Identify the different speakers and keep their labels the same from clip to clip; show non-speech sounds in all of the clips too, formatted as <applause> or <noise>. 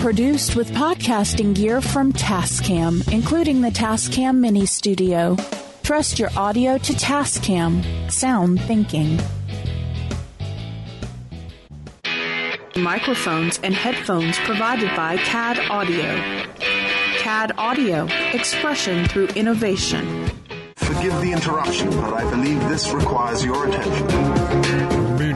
Speaker 1: Produced with podcasting gear from Tascam, including the Tascam Mini Studio. Trust your audio to Tascam. Sound thinking. Microphones and headphones provided by CAD Audio. CAD Audio, expression through innovation.
Speaker 2: Forgive the interruption, but I believe this requires your attention.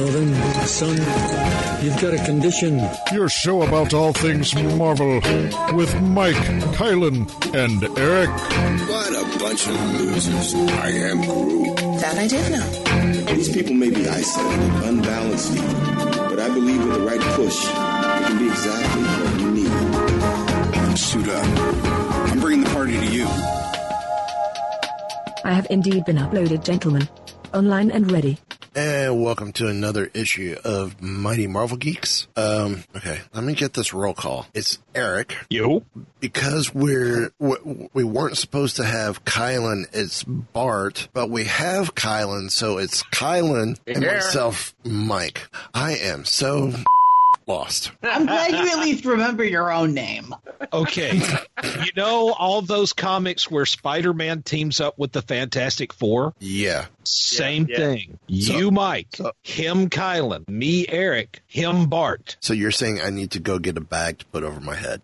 Speaker 3: Well then, son, you've got a condition.
Speaker 4: Your show about all things Marvel with Mike, Kylan, and Eric.
Speaker 5: What a bunch of losers. I am Groot.
Speaker 6: That I did know.
Speaker 5: These people may be isolated, unbalanced even, but I believe with the right push, it can be exactly what you need. Suit up. I'm bringing the party to you.
Speaker 7: I have indeed been uploaded, gentlemen. Online and ready.
Speaker 8: And welcome to another issue of Mighty Marvel Geeks. Um, okay, let me get this roll call. It's Eric.
Speaker 9: You?
Speaker 8: Because we're, we, we weren't supposed to have Kylan, it's Bart, but we have Kylan, so it's Kylan and myself, Mike. I am so lost.
Speaker 10: I'm glad you at least remember your own name.
Speaker 9: Okay. <laughs> you know all those comics where Spider Man teams up with the Fantastic Four?
Speaker 8: Yeah.
Speaker 9: Same
Speaker 8: Yeah.
Speaker 9: thing.
Speaker 8: So-
Speaker 9: you, Mike. him, Kylan. Me, Eric. Him, Bart.
Speaker 8: So you're saying I need to go get a bag to put over my head?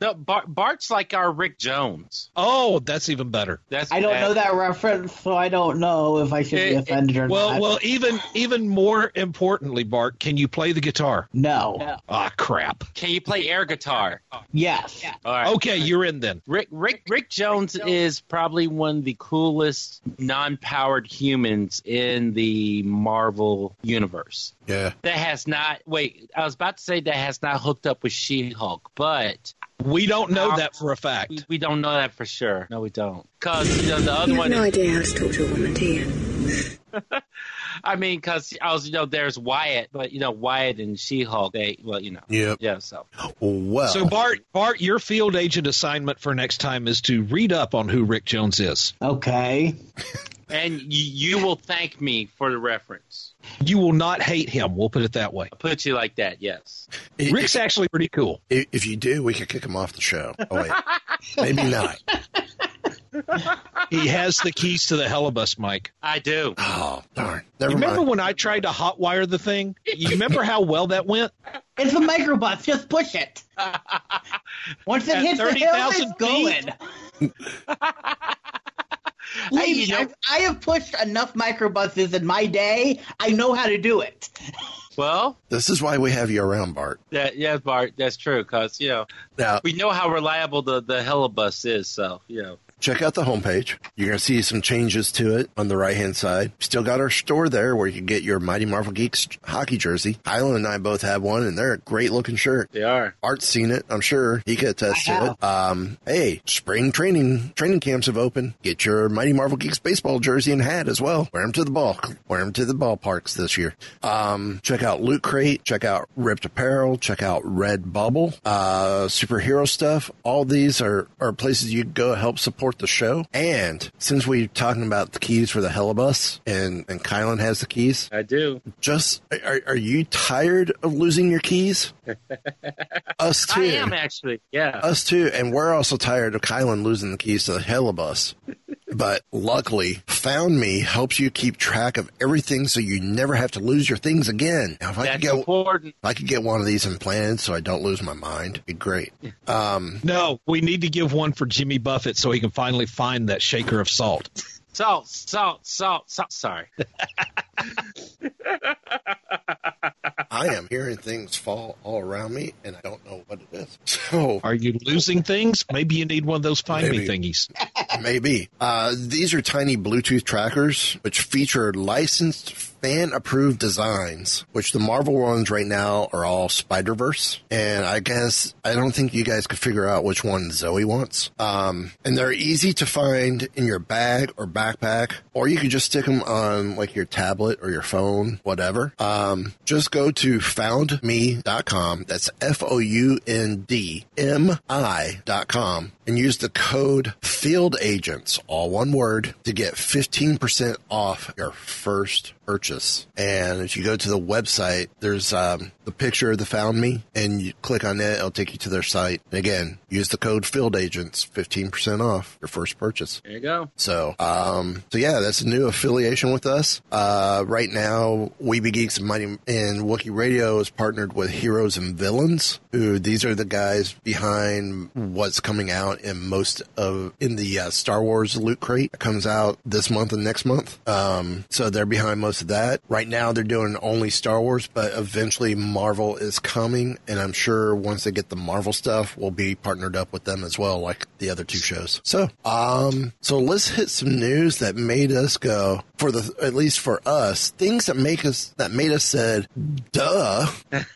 Speaker 11: No, Bart, Bart's like our Rick Jones.
Speaker 9: Oh, that's even better.
Speaker 11: That's
Speaker 10: I don't
Speaker 11: bad.
Speaker 10: know that reference, so I don't know if I should be
Speaker 9: It- it-
Speaker 10: offended or
Speaker 9: well,
Speaker 10: not.
Speaker 9: well, even even more importantly, Bart, can you play the guitar?
Speaker 10: no.
Speaker 9: Ah, crap.
Speaker 11: Can you play air guitar?
Speaker 10: Yes.
Speaker 11: All right.
Speaker 9: Okay, you're in then.
Speaker 11: Rick Rick Rick Jones is probably one of the coolest non-powered humans in the Marvel universe.
Speaker 8: Yeah.
Speaker 11: That has not wait, I was about to say that has not hooked up with She-Hulk, but
Speaker 9: We don't know that for a fact.
Speaker 11: we, we don't know that for sure. No, we don't. Cuz you know the other
Speaker 6: You have
Speaker 11: one
Speaker 6: no idea how to talk to a woman, do you? <laughs>
Speaker 11: I mean cuz I was you know there's Wyatt, but you know Wyatt and She-Hulk they well, you know.
Speaker 8: Yep.
Speaker 11: Yeah, so
Speaker 8: Well.
Speaker 9: So Bart, Bart, your field agent assignment for next time is to read up on who Rick Jones is.
Speaker 10: Okay.
Speaker 11: and you, you will thank me for the reference.
Speaker 9: You will not hate him. We'll put it that way.
Speaker 11: I'll put you like that, yes.
Speaker 8: i-
Speaker 9: Rick's actually pretty cool.
Speaker 8: if, if you do, we could kick him off the show. Oh, wait. <laughs> Maybe not.
Speaker 9: He has the keys to the Hellibus, Mike.
Speaker 11: I do.
Speaker 8: Oh, darn. Never
Speaker 9: remember
Speaker 8: mind.
Speaker 9: when I tried to hotwire the thing? You remember how well that went?
Speaker 10: It's a microbus. Just push it. <laughs> Once it
Speaker 9: At
Speaker 10: hits the hill,
Speaker 9: 30,000
Speaker 10: it's going. <laughs> Believe
Speaker 11: you know-
Speaker 10: I've- I have pushed enough microbuses in my day. I know how to do it. <laughs>
Speaker 11: Well,
Speaker 8: This is why we have you around, Bart.
Speaker 11: that, yeah, Bart, that's true, because, you know,
Speaker 8: Now,
Speaker 11: we know how reliable the, the Hellibus is, so, you know.
Speaker 8: Check out the homepage. You're going to see some changes to it on the right hand side. Still got our store there where you can get your Mighty Marvel Geeks hockey jersey. Kylan and I both have one, and they're a great looking shirt.
Speaker 11: They are.
Speaker 8: Art's seen it. I'm sure he could attest to it. Um, hey, spring training training camps have opened. Get your Mighty Marvel Geeks baseball jersey and hat as well. Wear them to the ball. Wear them to the ballparks this year. Um, check out Loot Crate. Check out Ripped Apparel. Check out Red Bubble. Uh, superhero stuff. All these are are places you go help support the show. And since we're talking about the keys for the Hellibus, and and Kylan has the keys,
Speaker 11: I do.
Speaker 8: just are, are you tired of losing your keys? <laughs> Us too.
Speaker 11: I am, actually, yeah.
Speaker 8: Us too, and we're also tired of Kylan losing the keys to the Hellibus. But luckily, FoundMi helps you keep track of everything so you never have to lose your things again. Now, if I could
Speaker 11: That's
Speaker 8: get
Speaker 11: important.
Speaker 8: if I could get one of these implanted so I don't lose my mind, it'd be great. Um,
Speaker 9: No, we need to give one for Jimmy Buffett so he can finally find that shaker of salt.
Speaker 11: Salt, salt, salt, salt. Sorry. <laughs>
Speaker 8: I am hearing things fall all around me, and I don't know what it is. <laughs> So
Speaker 9: Are you losing things? Maybe you need one of those find me thingies.
Speaker 8: Maybe. Uh, these are tiny Bluetooth trackers which feature licensed fan approved designs, which the Marvel ones right now are all Spider Verse. And I guess I don't think you guys could figure out which one Zoe wants. Um, and they're easy to find in your bag or backpack, or you could just stick them on like your tablet or your phone, whatever. Um, just go to foundmi.com. That's F O U N D M I.com and use the code field agents, all one word, to get 15% off your first purchase. And if you go to the website, there's um, the picture of the FoundMi, and you click on it, it'll take you to their site. And again, use the code Field Agents, 15% off your first purchase.
Speaker 11: There you go.
Speaker 8: So, um, so yeah, that's a new affiliation with us. Uh, right now, Weeby Geeks and Mighty and Wookie Radio is partnered with Heroes and Villains, who these are the guys behind what's coming out in most of in the uh, Star Wars loot crate. Comes out this month and next month. Um, so they're behind most that. Right now, they're doing only Star Wars, but eventually Marvel is coming, and I'm sure once they get the Marvel stuff, we'll be partnered up with them as well, like the other two shows. So, um, so let's hit some news that made us go for the at least for us things that make us that made us said, "Duh."
Speaker 11: because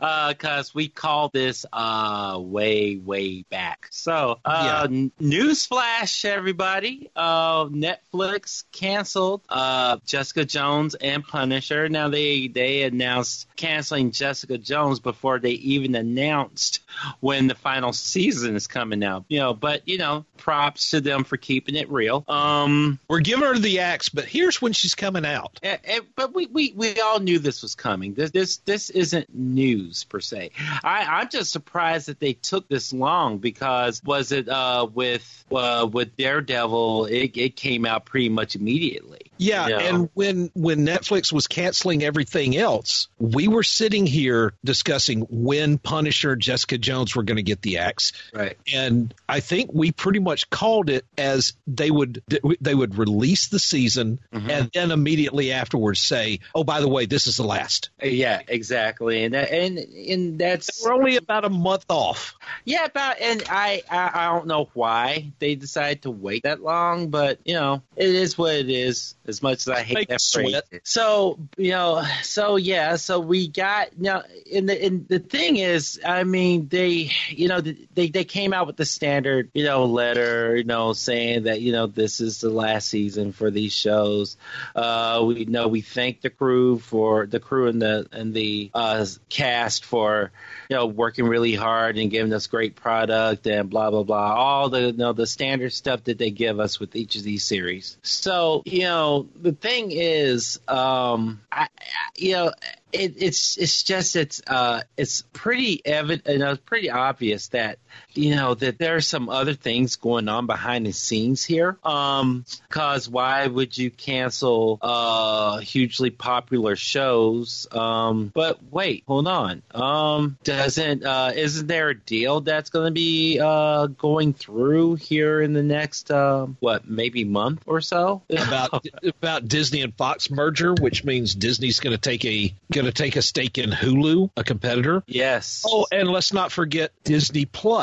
Speaker 11: <laughs> uh, we called this uh, way, way back. So, uh, yeah. newsflash, everybody! Uh, Netflix canceled uh, Jessica Jones and Punisher. Now they they announced canceling Jessica Jones before they even announced when the final season is coming out. You know, but you know, props to them for keeping it real. Um,
Speaker 9: We're giving her the axe, but here's when she's coming out.
Speaker 11: And, and, but we, we we all knew this was coming. This this this isn't news per se. I, I'm just surprised that they took this long because was it uh, with uh, with Daredevil? It, it came out pretty much immediately.
Speaker 9: Yeah,
Speaker 11: know?
Speaker 9: and when when Netflix was canceling everything else, we were sitting here discussing when Punisher and Jessica Jones were going to get the axe.
Speaker 11: Right.
Speaker 9: And I think we pretty much called it as they would they would release the season
Speaker 11: Mm-hmm.
Speaker 9: and then immediately afterwards say, "Oh, by the way, this is the last."
Speaker 11: Yeah, exactly. And that, and and that's
Speaker 9: we're only about a month off.
Speaker 11: Yeah, about and I, I I don't know why they decided to wait that long, but you know it is what it is. As much as I hate
Speaker 9: Make
Speaker 11: that
Speaker 9: sweat.
Speaker 11: phrase. So you know, so yeah, so we got now. And the and the thing is, I mean, they you know they they came out with the standard you know letter you know saying that you know this is the last season for these shows. Uh, we know we thank the crew for the crew and the and the uh, cast for you know working really hard and giving us great product and blah blah blah all the you know the standard stuff that they give us with each of these series. So you know the thing is, um, I, you know. It, it's it's just it's uh it's pretty evident know it's pretty obvious that you know that there are some other things going on behind the scenes here. Um cause why would you cancel uh hugely popular shows? Um but wait hold on. Um doesn't uh isn't there a deal that's going to be uh going through here in the next uh what maybe month or so? <laughs>
Speaker 9: About about Disney and Fox merger, which means Disney's going to take a going to take a stake in Hulu, a competitor.
Speaker 11: yes.
Speaker 9: Oh, and let's not forget Disney Plus,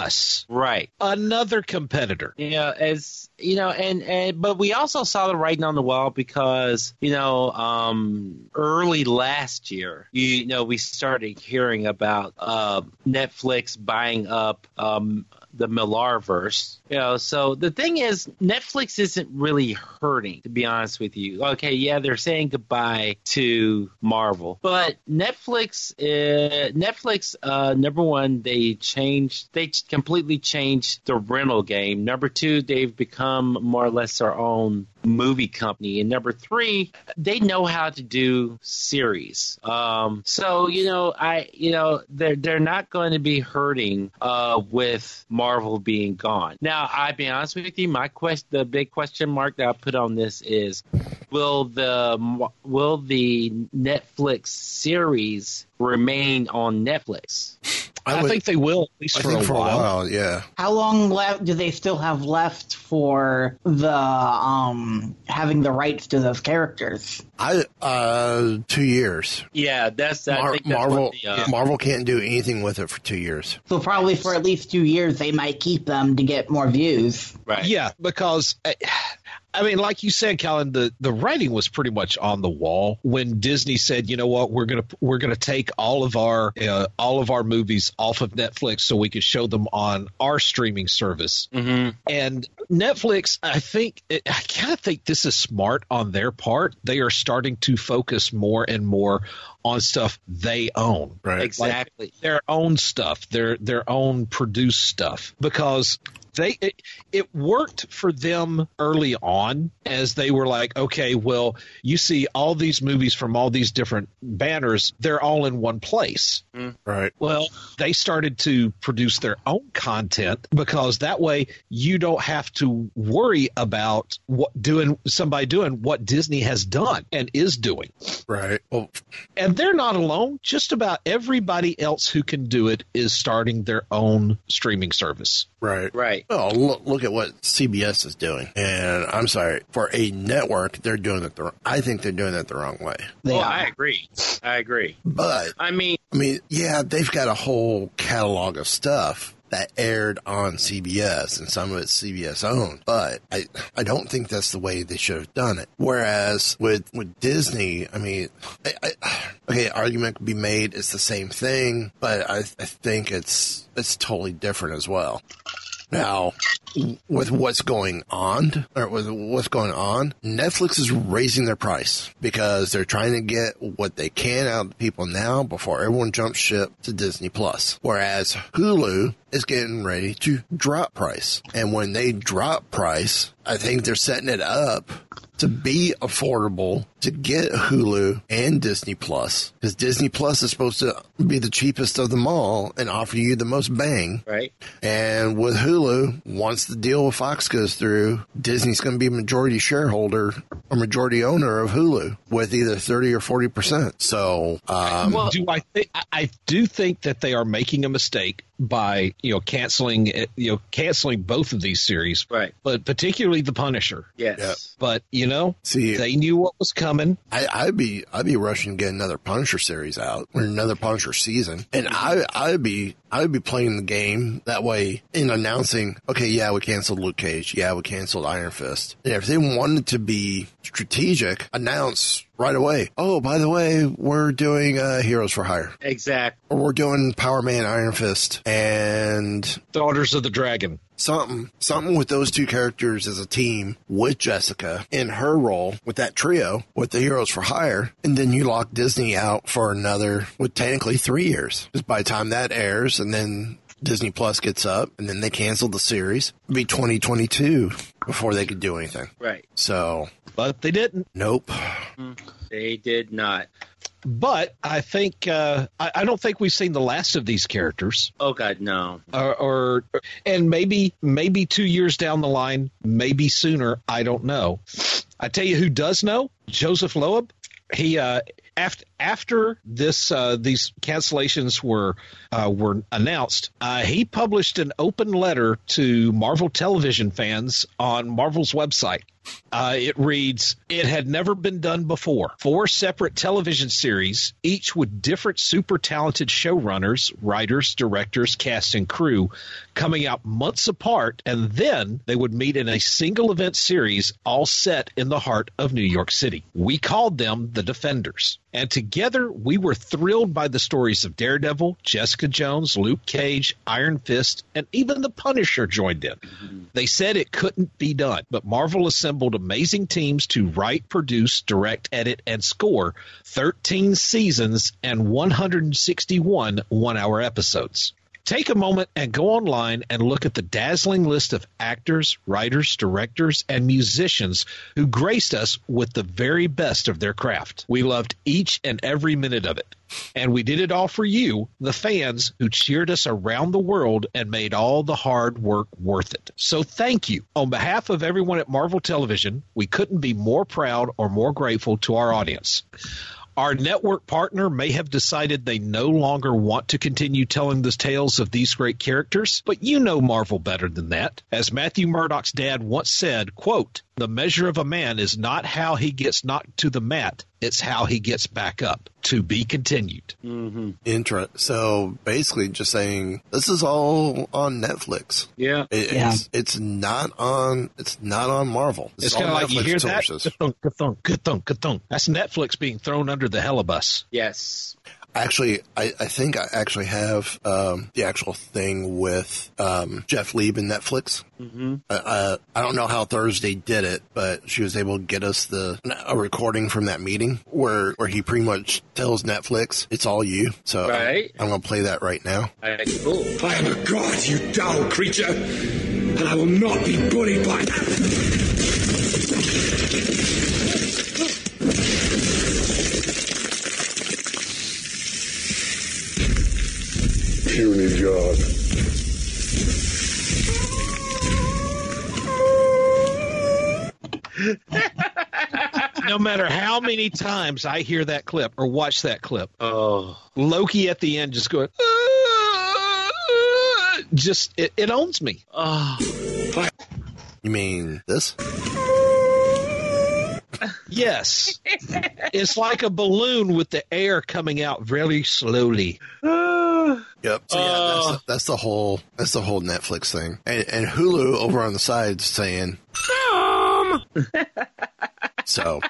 Speaker 11: right
Speaker 9: another competitor.
Speaker 11: Yeah, as you know, and and but we also saw the writing on the wall because you know, um, early last year, you know, we started hearing about uh, Netflix buying up um, the Millarverse. You know, so the thing is, Netflix isn't really hurting, to be honest with you. Okay, yeah, they're saying goodbye to Marvel, but Netflix, uh, Netflix, uh, number one, they changed, they completely changed the rental game. Number two, they've become more or less their own movie company, and number three, they know how to do series. Um, so you know, I, you know, they're they're not going to be hurting uh, with Marvel being gone. Now, I'll be honest with you, my quest, the big question mark that I put on this is, will the will the Netflix series remain on Netflix?
Speaker 9: I, think they will at least
Speaker 8: I
Speaker 9: for,
Speaker 8: think
Speaker 9: a,
Speaker 8: for
Speaker 9: while.
Speaker 8: a while, yeah.
Speaker 10: How long left do they still have left for the um having the rights to those characters?
Speaker 8: I uh two years.
Speaker 11: Yeah, that's I
Speaker 8: Mar-
Speaker 11: think that's
Speaker 8: Marvel
Speaker 11: the, uh,
Speaker 8: Marvel can't do anything with it for two years.
Speaker 10: So probably for at least two years they might keep them to get more views.
Speaker 11: Right.
Speaker 9: Yeah, because uh, I mean, like you said, Kylan, the, the writing was pretty much on the wall when Disney said, you know what, we're gonna we're gonna take all of our uh, all of our movies off of Netflix so we could show them on our streaming service.
Speaker 11: Mm-hmm.
Speaker 9: And Netflix, I think, I kind of think this is smart on their part. They are starting to focus more and more on stuff they own.
Speaker 8: Right.
Speaker 11: Exactly.
Speaker 9: Like their own stuff, their their own produced stuff because they it, it, worked for them early on as they were like okay well you see all these movies from all these different banners they're all in one place.
Speaker 8: Mm. right.
Speaker 9: Well they started to produce their own content because that way you don't have to worry about what doing somebody doing what disney has done and is doing.
Speaker 8: Right. Well,
Speaker 9: and they're not alone. Just about everybody else who can do it is starting their own streaming service
Speaker 8: right
Speaker 11: right
Speaker 8: well, look, look at what CBS is doing. And I'm sorry, for a network, they're doing it the I think they're doing it the wrong way.
Speaker 11: Well, I agree. I agree.
Speaker 8: But
Speaker 11: I mean,
Speaker 8: I mean, yeah, they've got a whole catalog of stuff that aired on CBS and some of it's CBS owned, but I I don't think that's the way they should have done it. Whereas with with Disney, I mean, I, I, okay, argument could be made it's the same thing, but I, I think it's it's totally different as well. Now, with what's going on, or with what's going on, Netflix is raising their price because they're trying to get what they can out of people now before everyone jumps ship to Disney Plus. Whereas Hulu is getting ready to drop price. And when they drop price, I think they're setting it up to be affordable to get Hulu and Disney Plus because Disney Plus is supposed to be the cheapest of them all and offer you the most bang.
Speaker 11: Right.
Speaker 8: And with Hulu, once the deal with Fox goes through, Disney's going to be a majority shareholder or majority owner of Hulu with either 30 or 40%. So, um,
Speaker 9: well, do I think I do think that they are making a mistake by you know canceling eh, you know canceling both of these series,
Speaker 11: right?
Speaker 9: But particularly the Punisher.
Speaker 11: Yes. Yep.
Speaker 9: But you know,
Speaker 8: see,
Speaker 9: they knew what was coming.
Speaker 8: I, I'd be I'd be rushing to get another Punisher series out or another Punisher season, and I I'd be I would be playing the game that way in announcing, okay, yeah, we canceled Luke Cage. Yeah, we canceled Iron Fist. And if they wanted to be strategic, announce right away. Oh, by the way, we're doing uh, Heroes for Hire.
Speaker 11: Exactly.
Speaker 8: Or we're doing Power Man Iron Fist and
Speaker 9: Daughters of the Dragon.
Speaker 8: Something, something with those two characters as a team with Jessica in her role with that trio with the Heroes for Hire. And then you lock Disney out for another, with technically three years. Because by the time that airs and then Disney Plus gets up and then they canceled the series, it'll be 2022 before they could do anything.
Speaker 11: Right.
Speaker 8: So.
Speaker 9: But they didn't.
Speaker 8: Nope.
Speaker 11: They did not.
Speaker 9: But I think uh, I, I, don't think we've seen the last of these characters.
Speaker 11: Oh God, no.
Speaker 9: Or, or, and maybe maybe two years down the line, maybe sooner. I don't know. I tell you who does know: Joseph Loeb. He uh, after after this uh, these cancellations were uh, were announced, uh, he published an open letter to Marvel television fans on Marvel's website. Uh, it reads, It had never been done before. Four separate television series, each with different super talented showrunners, writers, directors, cast, and crew, coming out months apart, and then they would meet in a single event series, all set in the heart of New York City. We called them the Defenders. And together, we were thrilled by the stories of Daredevil, Jessica Jones, Luke Cage, Iron Fist, and even the Punisher joined in. Mm-hmm. They said it couldn't be done, but Marvel assembled amazing teams to write, produce, direct, edit, and score 13 seasons and 161 one hour episodes. Take a moment and go online and look at the dazzling list of actors, writers, directors, and musicians who graced us with the very best of their craft. We loved each and every minute of it. And we did it all for you, the fans who cheered us around the world and made all the hard work worth it. So thank you. On behalf of everyone at Marvel Television, we couldn't be more proud or more grateful to our audience. Our network partner may have decided they no longer want to continue telling the tales of these great characters, but you know Marvel better than that. As Matthew Murdock's dad once said, quote, the measure of a man is not how he gets knocked to the mat, it's how he gets back up. To be continued.
Speaker 11: Mm-hmm.
Speaker 8: Intra. So basically, just saying this is all on Netflix.
Speaker 11: Yeah.
Speaker 8: It-
Speaker 10: Yeah.
Speaker 8: It's, it's not on. It's not on Marvel.
Speaker 9: It's
Speaker 8: all
Speaker 9: kind of like you hear
Speaker 8: sources.
Speaker 9: that? Ka-thunk, ka-thunk, ka-thunk, ka-thunk. That's Netflix being thrown under the Hellibus.
Speaker 11: Yes.
Speaker 8: Actually, I, I think I actually have um, the actual thing with um, Jeph Loeb and Netflix.
Speaker 11: Mm-hmm.
Speaker 8: Uh, uh, I don't know how Thursday did it, but she was able to get us the a recording from that meeting where where he pretty much tells Netflix it's all you. So I'm-
Speaker 11: Right.
Speaker 8: I'm, going to play that right now.
Speaker 11: All right, cool.
Speaker 12: I am a god, you dull creature, and I will not be bullied by.
Speaker 4: God.
Speaker 9: no matter how many times I hear that clip or watch that clip,
Speaker 11: Oh.
Speaker 9: Loki at the end just going, just it, it owns me.
Speaker 11: Oh.
Speaker 8: You mean this?
Speaker 9: Yes, it's like a balloon with the air coming out very slowly. <laughs>
Speaker 8: Yep. So yeah, that's, the, that's the whole that's the whole Netflix thing, and, and Hulu over on the side saying, so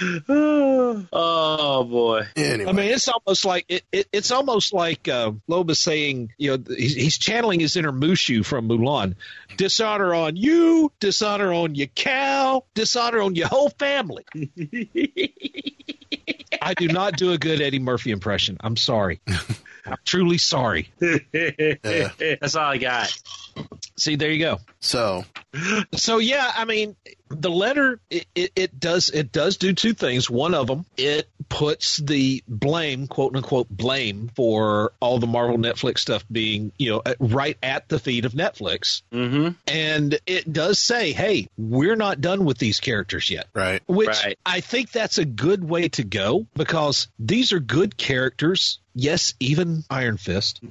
Speaker 8: <laughs>
Speaker 11: Oh boy.
Speaker 8: anyway.
Speaker 9: I mean, it's almost like it, it, it's almost like uh, Loba saying, you know, he's, he's channeling his inner Mushu from Mulan. Dishonor on you, dishonor on your cow, dishonor on your whole family. <laughs> I do not do a good Eddie Murphy impression. I'm sorry. <laughs> I'm truly sorry. <laughs>
Speaker 11: That's all I got.
Speaker 9: See, there you go.
Speaker 8: so
Speaker 9: So yeah, I mean, the letter it, it, it does it does do two things. One of them, it puts the blame, quote unquote, blame for all the Marvel Netflix stuff being you know right at the feet of Netflix,
Speaker 11: Mm-hmm.
Speaker 9: and it does say, "Hey, we're not done with these characters yet."
Speaker 8: right.
Speaker 9: Which
Speaker 11: Right.
Speaker 9: I think that's a good way to go because these are good characters. Yes, even Iron Fist. <laughs>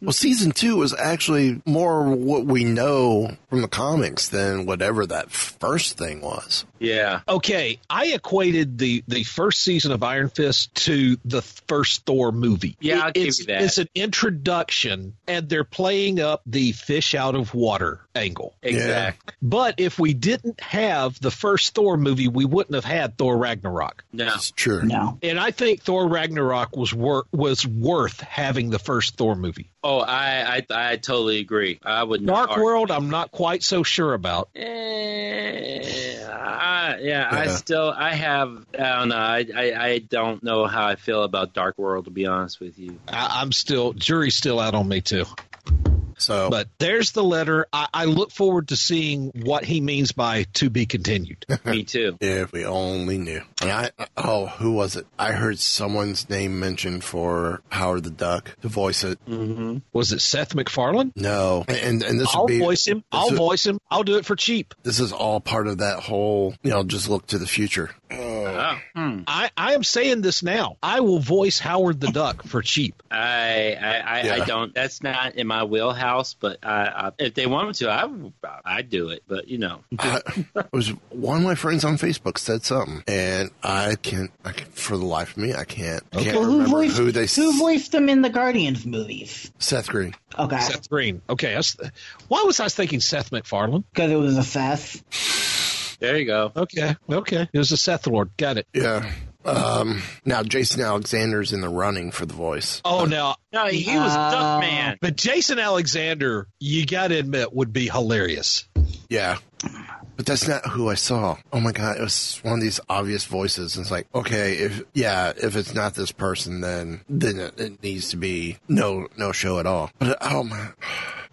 Speaker 8: Well, season two was actually more what we know from the comics than whatever that first thing was.
Speaker 11: Yeah.
Speaker 9: Okay, I equated the the first season of Iron Fist to the first Thor movie.
Speaker 11: Yeah, I'll give
Speaker 9: it's,
Speaker 11: you that.
Speaker 9: It's an introduction, and they're playing up the fish out of water angle.
Speaker 11: Exactly.
Speaker 9: But if we didn't have the first Thor movie, we wouldn't have had Thor Ragnarok.
Speaker 11: No.
Speaker 8: It's true.
Speaker 10: No.
Speaker 9: And I think Thor Ragnarok was wor- was worth having the first Thor movie.
Speaker 11: Oh, I, I I totally agree. I would
Speaker 9: Dark
Speaker 11: argue.
Speaker 9: World, I'm not quite so sure about.
Speaker 11: Eh, I, yeah, I still I have I don't know I, I I don't know how I feel about Dark World to be honest with you.
Speaker 9: I, I'm still jury's still out on me too.
Speaker 8: So
Speaker 9: But there's the letter. I, I look forward to seeing what he means by to be continued. <laughs>
Speaker 11: Me too.
Speaker 8: if we only knew. And I oh, who was it? I heard someone's name mentioned for Howard the Duck to voice it.
Speaker 11: Mm-hmm.
Speaker 9: Was it Seth MacFarlane?
Speaker 8: No, and and this
Speaker 9: I'll
Speaker 8: be
Speaker 9: voice him. I'll
Speaker 8: this,
Speaker 9: voice him. I'll do it for cheap.
Speaker 8: this is all part of that whole you know just look to the future.
Speaker 11: Hmm.
Speaker 9: I, I am saying this now. I will voice Howard the Duck for cheap.
Speaker 11: I I, I,
Speaker 8: Yeah.
Speaker 11: I don't. That's not in my wheelhouse. But I, I, if they want me to, I I'd do it. But you know,
Speaker 8: I, it was one of my friends on Facebook said something, and I can't, I can for the life of me, I can't, I can't
Speaker 10: Well, who
Speaker 8: remember
Speaker 10: voiced
Speaker 8: who they.
Speaker 10: who voiced them in the Guardians movies?
Speaker 8: Seth Green.
Speaker 10: Okay,
Speaker 9: Seth Green. Okay. That's, why was I thinking Seth MacFarlane?
Speaker 10: because it was a Seth.
Speaker 11: There you go.
Speaker 9: Okay. Okay. It was a Seth Lord. Got it.
Speaker 8: Yeah. Um, now Jason Alexander's in the running for the voice.
Speaker 9: Oh, now.
Speaker 11: No, he was
Speaker 10: Uh,
Speaker 11: Duckman.
Speaker 9: But Jason Alexander, you got to admit, would be hilarious.
Speaker 8: Yeah. But that's not who I saw. Oh my god, it was one of these obvious voices. It's like, okay, if yeah, if it's not this person, then then it, it needs to be no no show at all. But oh my,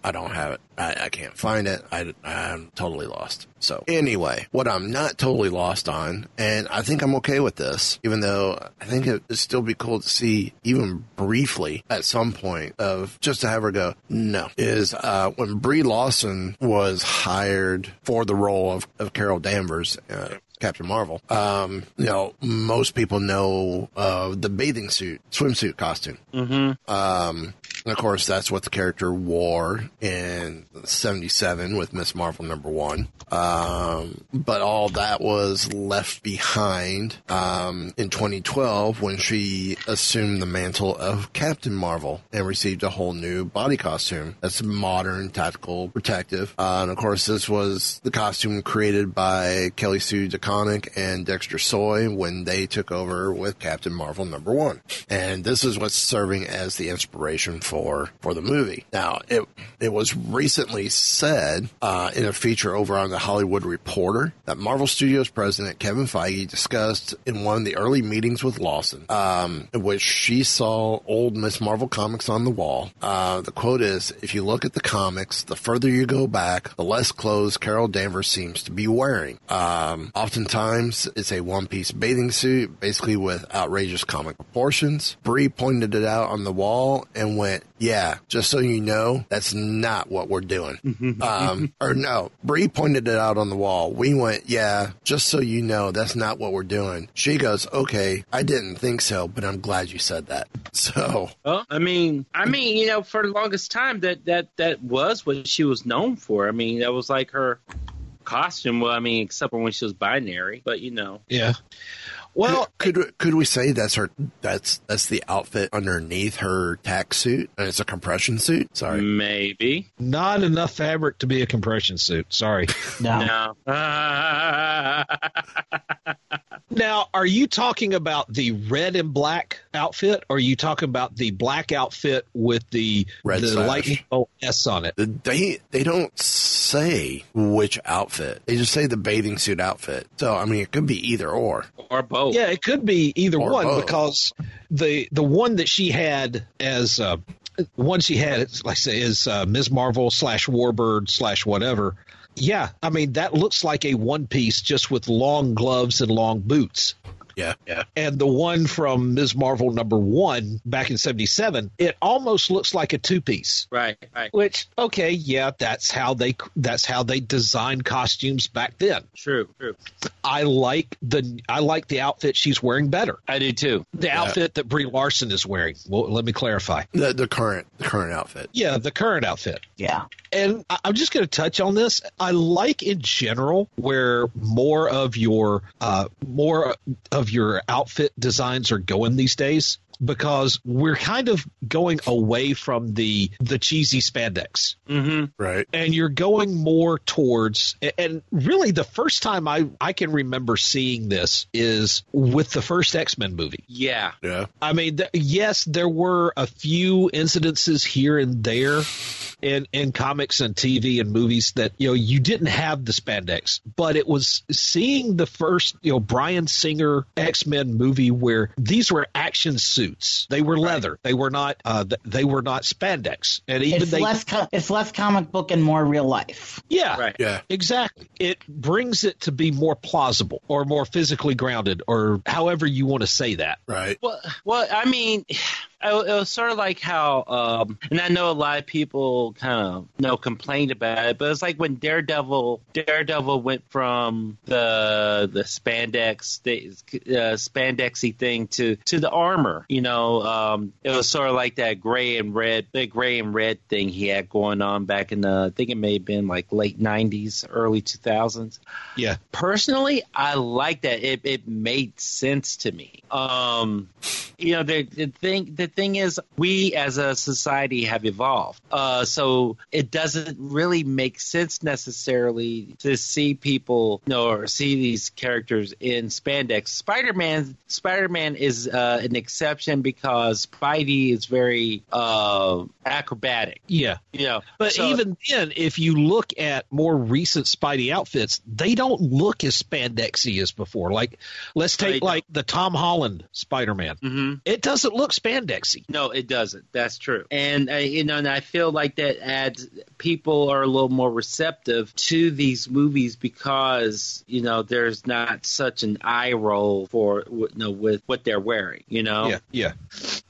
Speaker 8: I don't have it. I, I can't find it. I I'm totally lost. So anyway, what I'm not totally lost on, and I think I'm okay with this, even though I think it would still be cool to see even briefly at some point of just to have her go, no, is uh, when Brie Larson was hired for the role of, of Carol Danvers. Uh, Captain Marvel. Um, you know, most people know uh, the bathing suit, swimsuit costume.
Speaker 11: Mm-hmm.
Speaker 8: Um. And of course, that's what the character wore in 77 with Miss Marvel number one. Um, but all that was left behind um, in 2012 when she assumed the mantle of Captain Marvel and received a whole new body costume that's modern, tactical, protective. Uh, and of course, this was the costume created by Kelly Sue DeConnick and Dexter Soy when they took over with Captain Marvel number one. And this is what's serving as the inspiration for for the movie. Now, it it was recently said uh, in a feature over on the Hollywood Reporter that Marvel Studios president Kevin Feige discussed in one of the early meetings with Larson, um, in which she saw old Miss Marvel comics on the wall. Uh, the quote is, "If you look at the comics, the further you go back, the less clothes Carol Danvers seems to be wearing. Um, oftentimes, it's a one-piece bathing suit, basically with outrageous comic proportions." Brie pointed it out on the wall and went, "Yeah, just so you know, that's not what we're doing." <laughs> um, or no, Brie pointed it out on the wall. We went, "Yeah, just so you know, that's not what we're doing." She goes, "Okay, I didn't think so, but I'm glad you said that." <laughs> So,
Speaker 11: Well, I mean, I mean, you know, for the longest time, that that that was what she was known for. I mean, that was like her costume. Well, I mean, except for when she was binary, but you know,
Speaker 9: Yeah. Well,
Speaker 8: could could, could we say that's her? That's that's the outfit underneath her tack suit, and it's a compression suit. Sorry,
Speaker 11: maybe
Speaker 9: not enough fabric to be a compression suit. Sorry. <laughs>
Speaker 11: no. <laughs>
Speaker 9: Now, are you talking about the red and black outfit, or are you talking about the black outfit with the
Speaker 8: Red
Speaker 9: the
Speaker 8: sash.
Speaker 9: lightning bolt S on it?
Speaker 8: They they don't say which outfit. They just say the bathing suit outfit. So I mean, it could be either or.
Speaker 11: or both.
Speaker 9: Yeah, it could be either
Speaker 8: Or
Speaker 9: one
Speaker 8: both.
Speaker 9: because the the one that she had as uh, one she had, like I say, is uh, Ms. Marvel slash Warbird slash whatever. Yeah, I mean that looks like a one piece just with long gloves and long boots.
Speaker 8: Yeah, yeah.
Speaker 9: And the one from Ms. Marvel number one back in '77, it almost looks like a two piece.
Speaker 11: Right, right.
Speaker 9: Which okay, yeah, that's how they that's how they designed costumes back then.
Speaker 11: True, true.
Speaker 9: I like the I like the outfit she's wearing better.
Speaker 11: I do too.
Speaker 9: The outfit that Brie Larson is wearing. Well, let me clarify.
Speaker 8: The the current the current outfit.
Speaker 9: Yeah, the current outfit.
Speaker 10: Yeah.
Speaker 9: And I'm just going to touch on this. I like in general where more of your uh, more of your outfit designs are going these days because we're kind of going away from the the cheesy spandex.
Speaker 11: Mm-hmm.
Speaker 8: Right.
Speaker 9: and you're going more towards and really the first time I, I can remember seeing this is with the first x-men movie
Speaker 11: Yeah.
Speaker 8: Yeah.
Speaker 9: i mean th- yes there were a few incidences here and there in, in comics and tv and movies that you know you didn't have the spandex but it was seeing the first you know Bryan Singer x-men movie where these were action suits they were leather they were not uh, they were not spandex and even
Speaker 10: It's
Speaker 9: they
Speaker 10: less co- it's less comic book and more real life.
Speaker 9: yeah,
Speaker 11: Right.
Speaker 8: Yeah.
Speaker 9: exactly. It brings it to be more plausible or more physically grounded or however you want to say that.
Speaker 8: Right.
Speaker 11: Well, well, I mean, it, it was sort of like how, um, and I know a lot of people kind of you know complained about it, but it's like when Daredevil, Daredevil went from the the spandex, the uh, spandexy thing to to the armor. You know, um, it was sort of like that gray and red, the gray and red thing he had going on back in the, I think it may have been like late '90s, early 2000s
Speaker 9: Yeah.
Speaker 11: personally i like that it, it made sense to me um you know the, the thing the thing is we as a society have evolved uh so it doesn't really make sense necessarily to see people you know or see these characters in spandex spider-man spider-man is uh, an exception because spidey is very uh acrobatic
Speaker 9: Yeah.
Speaker 11: you know
Speaker 9: But
Speaker 11: So-
Speaker 9: even then, if you look at more recent Spidey outfits, they don't look as spandexy as before. Like, let's take like the Tom Holland Spider Man.
Speaker 11: Mhm.
Speaker 9: It doesn't look spandexy.
Speaker 11: No, it doesn't. That's true. And uh, you know, and I feel like that adds people are a little more receptive to these movies because you know there's not such an eye roll for you know with what they're wearing. You know,
Speaker 9: Yeah, yeah.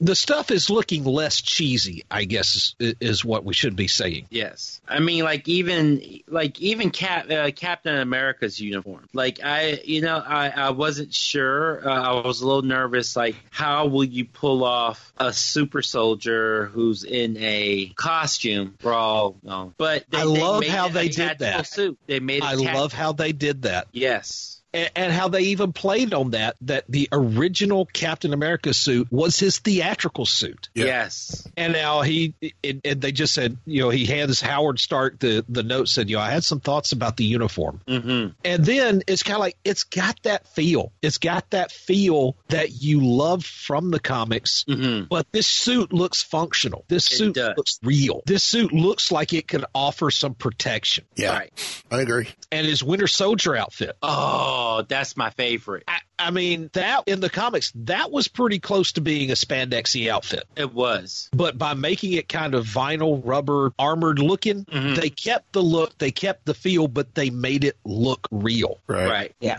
Speaker 9: The stuff is looking less cheesy, I guess, is, is what we should be saying.
Speaker 11: Yes, I mean, like even like even Cap, uh, Captain America's uniform. Like I, you know, I, I wasn't sure. Uh, I was a little nervous. Like, how will you pull off a super soldier who's in a costume? For all, no. But they,
Speaker 9: I
Speaker 11: they
Speaker 9: love
Speaker 11: made
Speaker 9: how they
Speaker 11: a
Speaker 9: did that.
Speaker 11: Suit. They made. It
Speaker 9: I love how they did that.
Speaker 11: Yes.
Speaker 9: And, and how they even played on that, that the original Captain America suit was his theatrical suit.
Speaker 11: Yes.
Speaker 9: And now he, and, and they just said, you know, he hands Howard Stark the, the note said, you know, I had some thoughts about the uniform.
Speaker 11: Mm-hmm.
Speaker 9: And then it's kind of like it's got that feel. It's got that feel that you love from the comics. But this suit looks functional. This suit looks real. This suit looks like it can offer some protection.
Speaker 8: Yeah, I agree.
Speaker 9: And his Winter Soldier outfit.
Speaker 11: Oh, that's my favorite.
Speaker 9: I, I mean, that in the comics, that was pretty close to being a spandexy outfit.
Speaker 11: It was.
Speaker 9: But by making it kind of vinyl, rubber, armored looking,
Speaker 11: Mm-hmm.
Speaker 9: they kept the look, they kept the feel, but they made it look real.
Speaker 8: Right.
Speaker 11: Right.
Speaker 10: Yeah.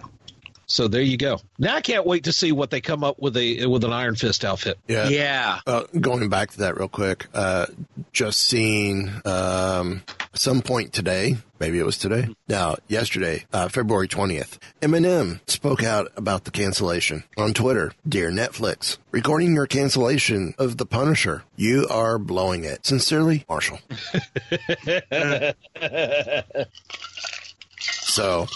Speaker 9: So there you go. Now I can't wait to see what they come up with a with an Iron Fist outfit.
Speaker 8: Yeah.
Speaker 11: Yeah.
Speaker 8: Uh, going back to that real quick, uh, just seen um, some point today, maybe it was today. Now, yesterday, uh, February 20th. Eminem spoke out about the cancellation on Twitter. Dear Netflix, regarding your cancellation of The Punisher, you are blowing it. Sincerely, Marshall. <laughs> so,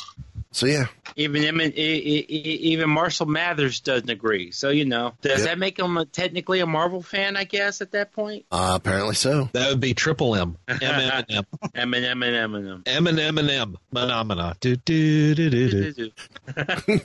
Speaker 8: so yeah.
Speaker 11: Even him, and- e- e- e- even Marshall Mathers doesn't agree. So you know, does
Speaker 8: Yep.
Speaker 11: that make him a, technically a Marvel fan? I guess at that point.
Speaker 8: Uh, apparently so.
Speaker 9: That would be triple M. M M M.
Speaker 11: Eminem and <laughs> Eminem.
Speaker 9: M and M and M. Phenomena. Do, do, do, do, do. <laughs>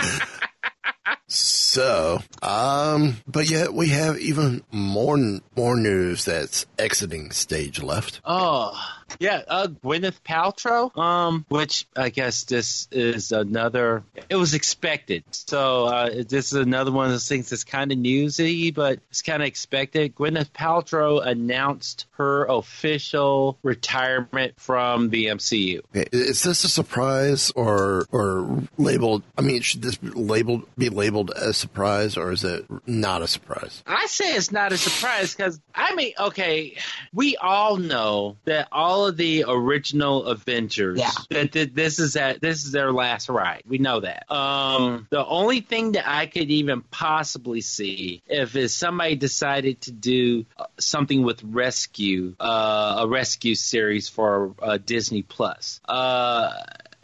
Speaker 9: <laughs>
Speaker 8: So, um, but yet we have even more more news that's exiting stage left.
Speaker 11: Oh, yeah, uh, Gwyneth Paltrow. Um, which I guess this is another. It was expected. So uh, this is another one of those things that's kind of newsy, but it's kind of expected. Gwyneth Paltrow announced her official retirement from the MCU.
Speaker 8: Is this a surprise or or labeled? I mean, should this be labeled be labeled as surprise or is it not a surprise?
Speaker 11: I say it's not a surprise because I mean, okay, we all know that all of the original Avengers,
Speaker 10: Yeah.
Speaker 11: that, that this is that this is their last ride. We know that. Um, the only thing that I could even possibly see if is somebody decided to do uh, something with rescue, uh, a rescue series for uh, Disney Plus. Uh,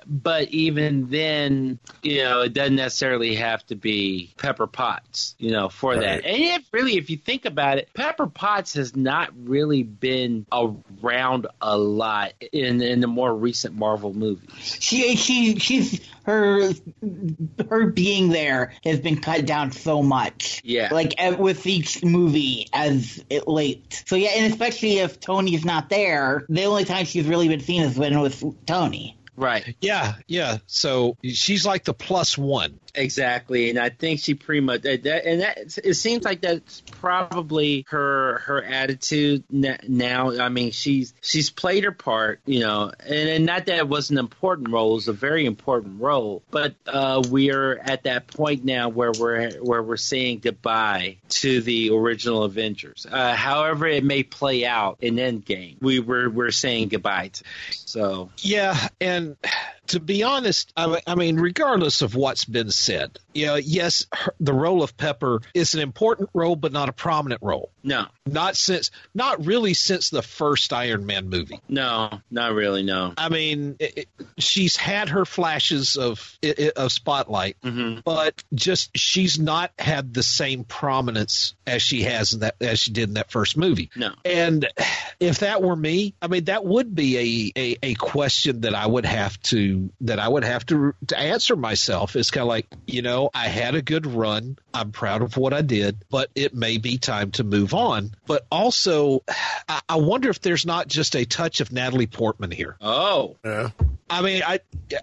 Speaker 11: but even then, you know, it doesn't necessarily have to be Pepper Potts, you know, for
Speaker 8: Right.
Speaker 11: that. And if really, if you think about it, Pepper Potts has not really been around a lot in in the more recent Marvel movies.
Speaker 10: She she she's her her being there has been cut down so much.
Speaker 11: Yeah.
Speaker 10: Like with each movie as it late. So yeah, and especially if Tony's not there, the only time she's really been seen is when with Tony.
Speaker 11: Right.
Speaker 9: Yeah, yeah. So she's like the plus one.
Speaker 11: Exactly, and I think she pretty much that, and that it seems like that's probably her her attitude now. I mean, she's she's played her part, you know, and, and not that it was an important role; it was a very important role. But uh, we are at that point now where we're where we're saying goodbye to the original Avengers. Uh, however, it may play out in Endgame, we were we're saying goodbye to. So
Speaker 9: Yeah, and to be honest, I, I mean, regardless of what's been said, you know, yes, her, the role of Pepper is an important role, but not a prominent role.
Speaker 11: no,
Speaker 9: Not since, not really since the first Iron Man movie.
Speaker 11: no, not really, no.
Speaker 9: I mean, it, it- she's had her flashes of of spotlight,
Speaker 11: hmm
Speaker 9: but just she's not had the same prominence as she has in that as she did in that first movie.
Speaker 11: No.
Speaker 9: And if that were me, I mean, that would be a, a, a question that I would have to that I would have to to answer myself. It's kind of like you know, I had a good run. I'm proud of what I did, but it may be time to move on. But also, I, I wonder if there's not just a touch of Natalie Portman here.
Speaker 11: Oh,
Speaker 8: Yeah.
Speaker 9: I mean, I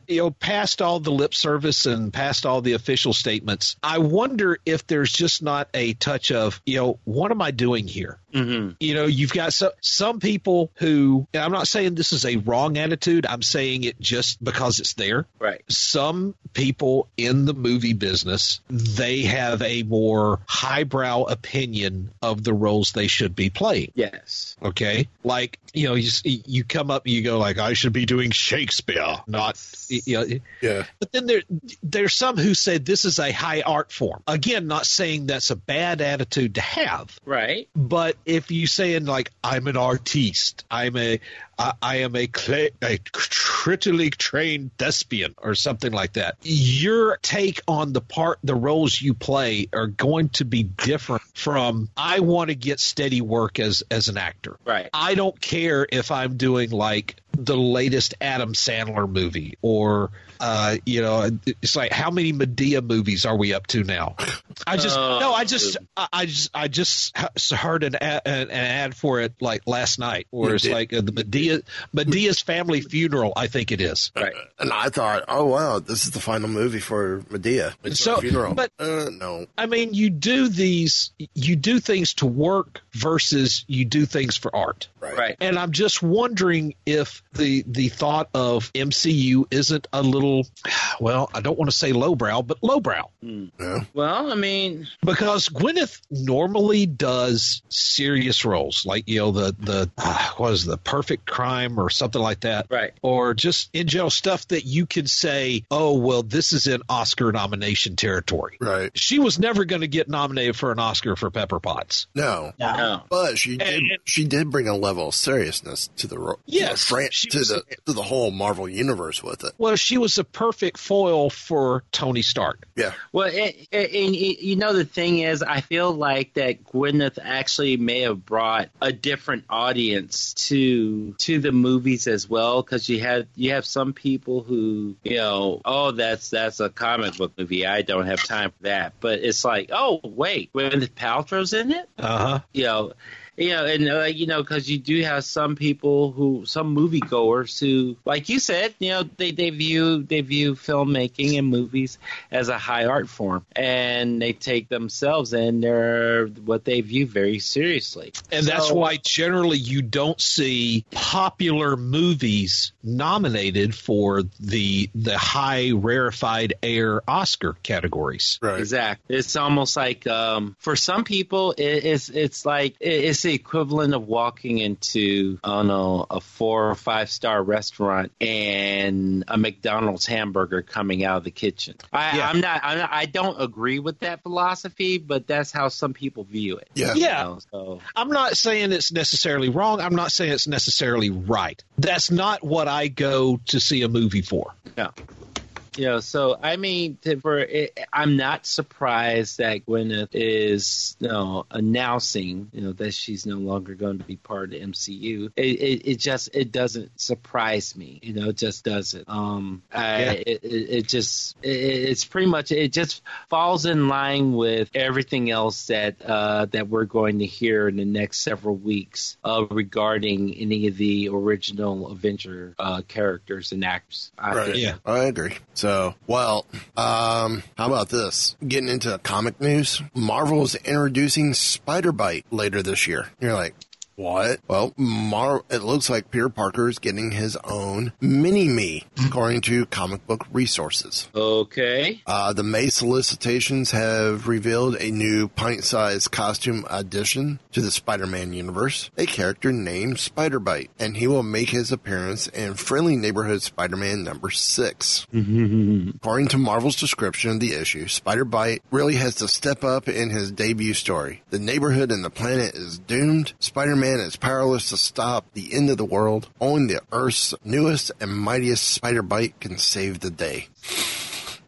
Speaker 9: you know, past all the lip service and past all the official statements, I wonder if there's just not a touch of, you know, what am I doing here?
Speaker 11: Mm-hmm.
Speaker 9: You know, you've got so, some people who, and I'm not saying this is a wrong attitude, I'm saying it just because it's there.
Speaker 11: Right.
Speaker 9: Some people in the movie business, they have a more highbrow opinion of the roles they should be playing.
Speaker 11: Yes.
Speaker 9: Okay. Like, you know, you, you come up you go like, I should be doing Shakespeare, not, you know.
Speaker 8: Yeah.
Speaker 9: But then there, there's some who said this is a high art form. Again, not saying that's a bad attitude to have.
Speaker 11: Right.
Speaker 9: But if you saying like, I'm an artiste, I'm a, I, I am a, cla a critically trained thespian or something like that, your take on the part, the roles you play are going to be different from, I want to get steady work as, as an actor.
Speaker 11: Right.
Speaker 9: I don't care if I'm doing like the latest Adam Sandler movie or uh, you know it's like how many Madea movies are we up to now? I just
Speaker 11: Oh,
Speaker 9: no, I just I, I just I just heard an ad, an ad for it like last night where it's
Speaker 8: Madea-
Speaker 9: like uh, the Madea Madea's family funeral. I think it is.
Speaker 11: Right.
Speaker 8: And I thought, oh wow, this is the final movie for Madea. It's
Speaker 9: So,
Speaker 8: her funeral.
Speaker 9: but-
Speaker 8: uh, no,
Speaker 9: I mean, you do these, you do things to work versus you do things for art.
Speaker 8: Right.
Speaker 11: Right.
Speaker 9: And I'm just wondering if the the thought of MCU isn't a little, well, I don't want to say lowbrow, but lowbrow
Speaker 8: Yeah.
Speaker 11: Well, I mean,
Speaker 9: because Gwyneth normally does serious roles, like you know the the uh, what is it, the Perfect Crime or something like that,
Speaker 11: Right.
Speaker 9: Or just in general stuff that you can say, oh well, this is in Oscar nomination territory.
Speaker 8: Right.
Speaker 9: She was never going to get nominated for an Oscar for Pepper Potts.
Speaker 8: No.
Speaker 10: No.
Speaker 11: no.
Speaker 8: But she did.
Speaker 9: And-
Speaker 8: she did bring a level of seriousness to the ro- to the
Speaker 9: Yes,
Speaker 8: fran- to
Speaker 9: was-
Speaker 8: the to the whole Marvel universe with it.
Speaker 9: Well, she was a perfect foil for Tony Stark.
Speaker 8: Yeah.
Speaker 11: Well, it, it, and it- you know the thing is, I feel like that Gwyneth actually may have brought a different audience to to the movies as well, because you have you have some people who you know, oh, that's that's a comic book movie. I don't have time for that. But it's like, oh, wait, Gwyneth Paltrow's in it.
Speaker 9: Uh huh.
Speaker 11: You know. You know, and uh, you know, because you do have some people who, some moviegoers who, like you said, you know, they, they view they view filmmaking and movies as a high art form, and they take themselves and their what they view very seriously.
Speaker 9: And that's why generally you don't see popular movies nominated for the the high rarefied air Oscar categories.
Speaker 8: Right.
Speaker 11: Exactly. It's almost like um, for some people, it, it's it's like it- it's the equivalent of walking into I don't know a four or five star restaurant and a McDonald's hamburger coming out of the kitchen. I,
Speaker 9: Yeah.
Speaker 11: I'm not. I'm not. I don't agree with that philosophy, but that's how some people view it.
Speaker 8: Yeah.
Speaker 11: you
Speaker 9: Yeah.
Speaker 11: know, so
Speaker 9: I'm not saying it's necessarily wrong. I'm not saying it's necessarily right. That's not what I go to see a movie for.
Speaker 11: Yeah. You know, so I mean, for it, I'm not surprised that Gwyneth is, you know, announcing, you know, that she's no longer going to be part of the MCU. It, it, it just, it doesn't surprise me. You know, it just doesn't. Um, I,
Speaker 9: Yeah.
Speaker 11: it, it, it just, it, it's pretty much, it just falls in line with everything else that uh, that we're going to hear in the next several weeks uh, regarding any of the original Avenger uh, characters and actors. I
Speaker 8: Right.
Speaker 11: think.
Speaker 9: Yeah.
Speaker 8: I agree. So, well, um, how about this? Getting into comic news, Marvel is introducing Spider Bite later this year. You're like, what? Well, Mar- it looks like Peter Parker is getting his own mini me, according to comic book resources.
Speaker 11: Okay.
Speaker 8: Uh, the May solicitations have revealed a new pint-sized costume addition to the Spider-Man universe, a character named Spider-Bite, and he will make his appearance in Friendly Neighborhood Spider-Man number 6 <laughs> According to Marvel's description of the issue, Spider-Bite really has to step up in his debut story. The neighborhood and the planet is doomed. Spider-Man is powerless to stop the end of the world. Only the Earth's newest and mightiest Spider-Bite can save the day.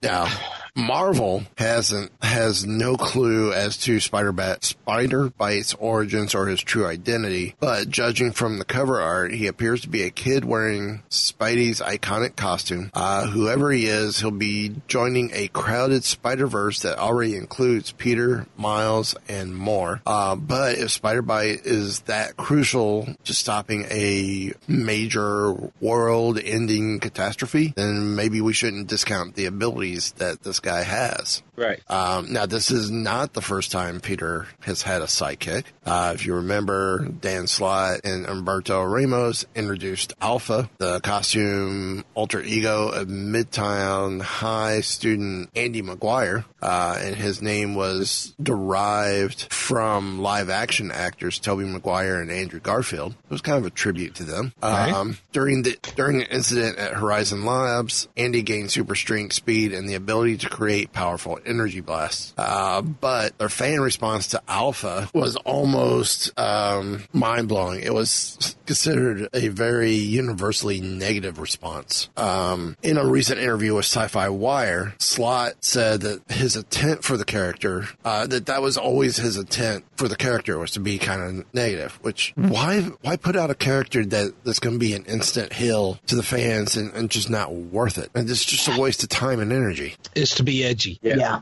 Speaker 8: Now, Marvel hasn't has no clue as to Spider Bat Spider Bite's origins or his true identity, but judging from the cover art, he appears to be a kid wearing Spidey's iconic costume. Uh, whoever he is, he'll be joining a crowded Spider Verse that already includes Peter, Miles, and more. Uh, but if Spider Bite is that crucial to stopping a major world-ending catastrophe, then maybe we shouldn't discount the abilities that this guy has.
Speaker 11: Right.
Speaker 8: Um, now, this is not the first time Peter has had a sidekick. Uh, if you remember, Dan Slott and Humberto Ramos introduced Alpha, the costume alter ego of Midtown High student Andy Maguire, uh, and his name was derived from live action actors Tobey Maguire and Andrew Garfield. It was kind of a tribute to them.
Speaker 9: Okay.
Speaker 8: Um, during the during an incident at Horizon Labs, Andy gained super strength, speed, and the ability to create powerful energy blasts. Uh, but their fan response to Alpha was almost um, mind blowing. It was considered a very universally negative response. Um, in a recent interview with Sci-Fi Wire, Slott said that his intent for the character, uh, that that was always his intent for the character was to be kind of negative. Which why why put out a character that that's going to be an instant hill to the fans and, and just not worth it? And it's just a waste of time and energy.
Speaker 9: Is to be edgy.
Speaker 10: Yeah.
Speaker 8: Yeah.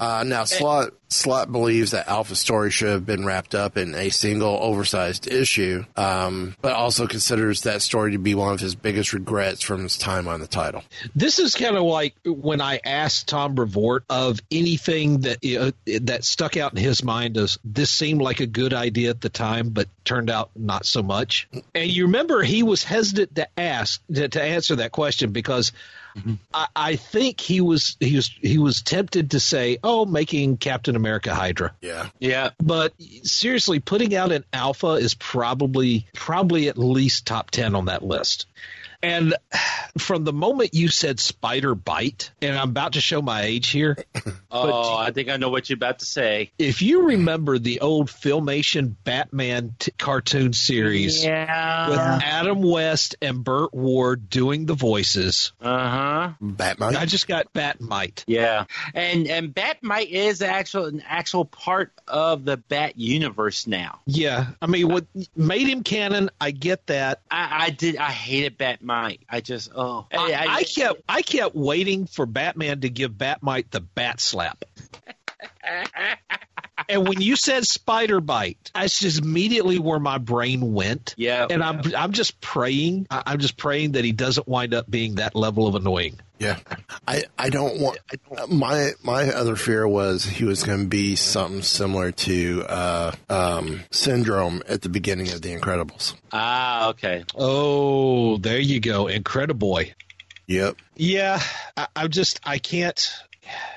Speaker 8: Uh, now, Slott Slott believes that Alpha's story should have been wrapped up in a single oversized issue, um, but also considers that story to be one of his biggest regrets from his time on the title.
Speaker 9: This is kind of like when I asked Tom Brevoort of anything that uh, that stuck out in his mind as this seemed like a good idea at the time, but turned out not so much. And you remember he was hesitant to ask to, to answer that question because. Mm-hmm. I, I think he was he was he was tempted to say, "Oh, making Captain America Hydra."
Speaker 8: Yeah,
Speaker 11: Yeah.
Speaker 9: But seriously, putting out an alpha is probably probably at least top ten on that list. And from the moment you said spider bite, and I'm about to show my age here, <laughs>
Speaker 11: Oh, I think I know what you're about to say.
Speaker 9: if you remember the old Filmation Batman t- cartoon series
Speaker 11: Yeah.
Speaker 9: with Adam West and Burt Ward doing the voices,
Speaker 11: Uh huh.
Speaker 8: Batman.
Speaker 9: I just got Batmite.
Speaker 11: Yeah, and and Batmite is actual an actual part of the Bat universe now.
Speaker 9: Yeah, I mean, what made him canon? I get that.
Speaker 11: I, I did. I hated Batmite. I just oh.
Speaker 9: I, I kept I kept waiting for Batman to give Batmite the bat slap. <laughs> and when you said spider bite, that's just immediately where my brain went.
Speaker 11: Yeah,
Speaker 9: and I'm I'm just praying. I- I'm just praying that he doesn't wind up being that level of annoying.
Speaker 8: Yeah, I, I don't want my my other fear was he was going to be something similar to uh, um, Syndrome at the beginning of The Incredibles.
Speaker 11: Ah, okay.
Speaker 9: Oh, there you go, Incrediboy.
Speaker 8: Yep.
Speaker 9: Yeah, I, I'm just I can't.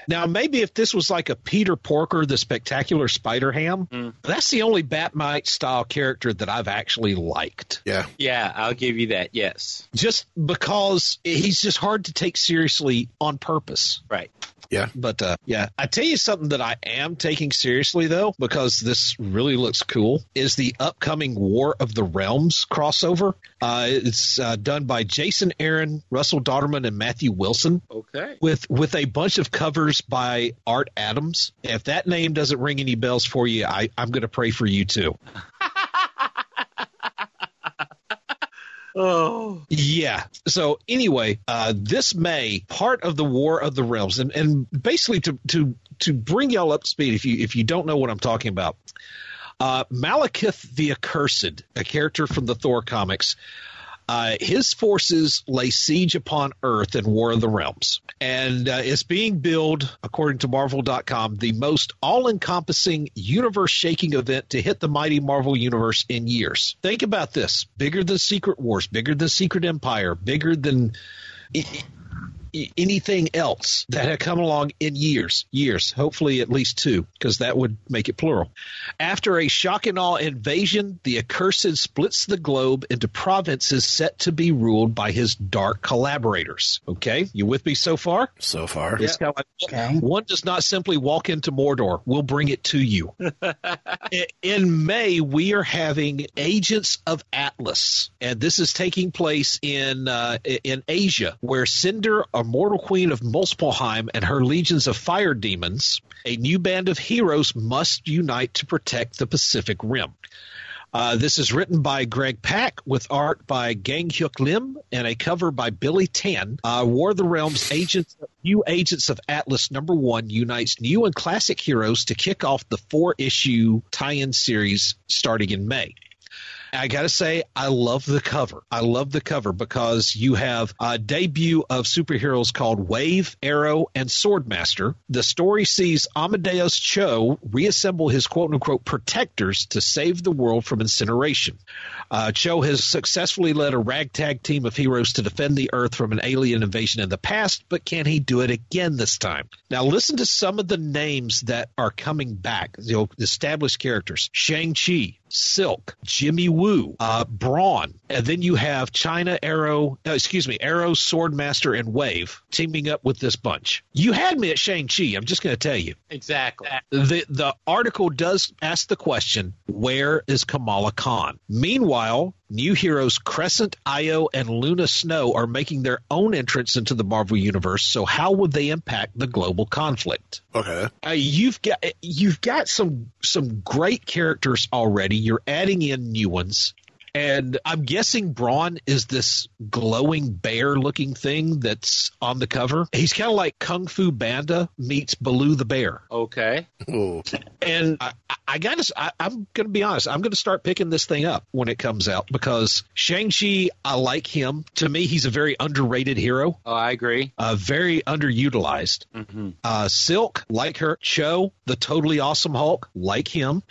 Speaker 9: Now maybe if this was like a Peter Porker, the Spectacular Spider Ham, hmm. that's the only Batmite style character that I've actually liked.
Speaker 8: Yeah.
Speaker 11: Yeah, I'll give you that. Yes.
Speaker 9: Just because he's just hard to take seriously on purpose.
Speaker 11: Right.
Speaker 8: Yeah.
Speaker 9: But uh, yeah, I tell you something that I am taking seriously though, because this really looks cool, is the upcoming War of the Realms crossover. Uh, it's uh, done by Jason Aaron, Russell Dauterman, and Matthew Wilson.
Speaker 11: Okay.
Speaker 9: With with a bunch of covers by Art Adams. If that name doesn't ring any bells for you, I, I'm going to pray for you too. <laughs>
Speaker 11: Oh.
Speaker 9: Yeah. So anyway, uh, this May, part of the War of the Realms, and, and basically to to to bring y'all up to speed, if you if you don't know what I'm talking about, uh, Malekith the Accursed, a character from the Thor comics. Uh, his forces lay siege upon Earth in War of the Realms. And uh, it's being billed, according to Marvel.com, the most all encompassing, universe shaking event to hit the mighty Marvel universe in years. Think about this bigger than Secret Wars, bigger than Secret Empire, bigger than. I- i- anything else that had come along in years, years, hopefully at least two, because that would make it plural. After a shock and awe invasion, the accursed splits the globe into provinces set to be ruled by his dark collaborators. Okay, you with me so far?
Speaker 8: So far.
Speaker 9: It's kinda like- One does not simply walk into Mordor. We'll bring it to you. <laughs> In May, we are having Agents of Atlas, and this is taking place in uh, in Asia, where Cinder, a mortal queen of Muspelheim, and her legions of fire demons, a new band of heroes, must unite to protect the Pacific Rim. Uh, this is written by Greg Pak with art by Gang Hyuk Lim and a cover by Billy Tan. Uh, War of the Realms Agents, New Agents of Atlas number one unites new and classic heroes to kick off the four issue tie in series starting in May. I got to say, I love the cover. I love the cover because you have a debut of superheroes called Wave, Aero, and Swordmaster. The story sees Amadeus Cho reassemble his quote unquote protectors to save the world from incineration. Uh, Cho has successfully led a ragtag team of heroes to defend the Earth from an alien invasion in the past, but can he do it again this time? Now, listen to some of the names that are coming back, the established characters Shang-Chi, Silk, Jimmy Woo, uh, Brawn, and then you have China Arrow, uh, excuse me, Aero, Swordmaster, and Wave teaming up with this bunch. You had me at Shang-Chi, I'm just going to tell you.
Speaker 11: Exactly.
Speaker 9: The, the article does ask the question, where is Kamala Khan? Meanwhile, new heroes Crescent, Io, and Luna Snow are making their own entrance into the Marvel universe. So how would they impact the global conflict?
Speaker 8: Okay.
Speaker 9: Uh, you've got you've got some some great characters already. You're adding in new ones. And I'm guessing Brawn is this glowing bear looking thing that's on the cover. He's kind of like Kung Fu Panda meets Baloo the bear.
Speaker 11: Okay.
Speaker 8: Ooh.
Speaker 9: And I, I gotta, I, I'm gonna be honest. I'm gonna start picking this thing up when it comes out because Shang Chi, I like him. To me, he's a very underrated hero.
Speaker 11: Oh, I agree.
Speaker 9: Uh, very underutilized.
Speaker 11: Mm-hmm.
Speaker 9: Uh, Silk, like her. Cho, the totally awesome Hulk, like him.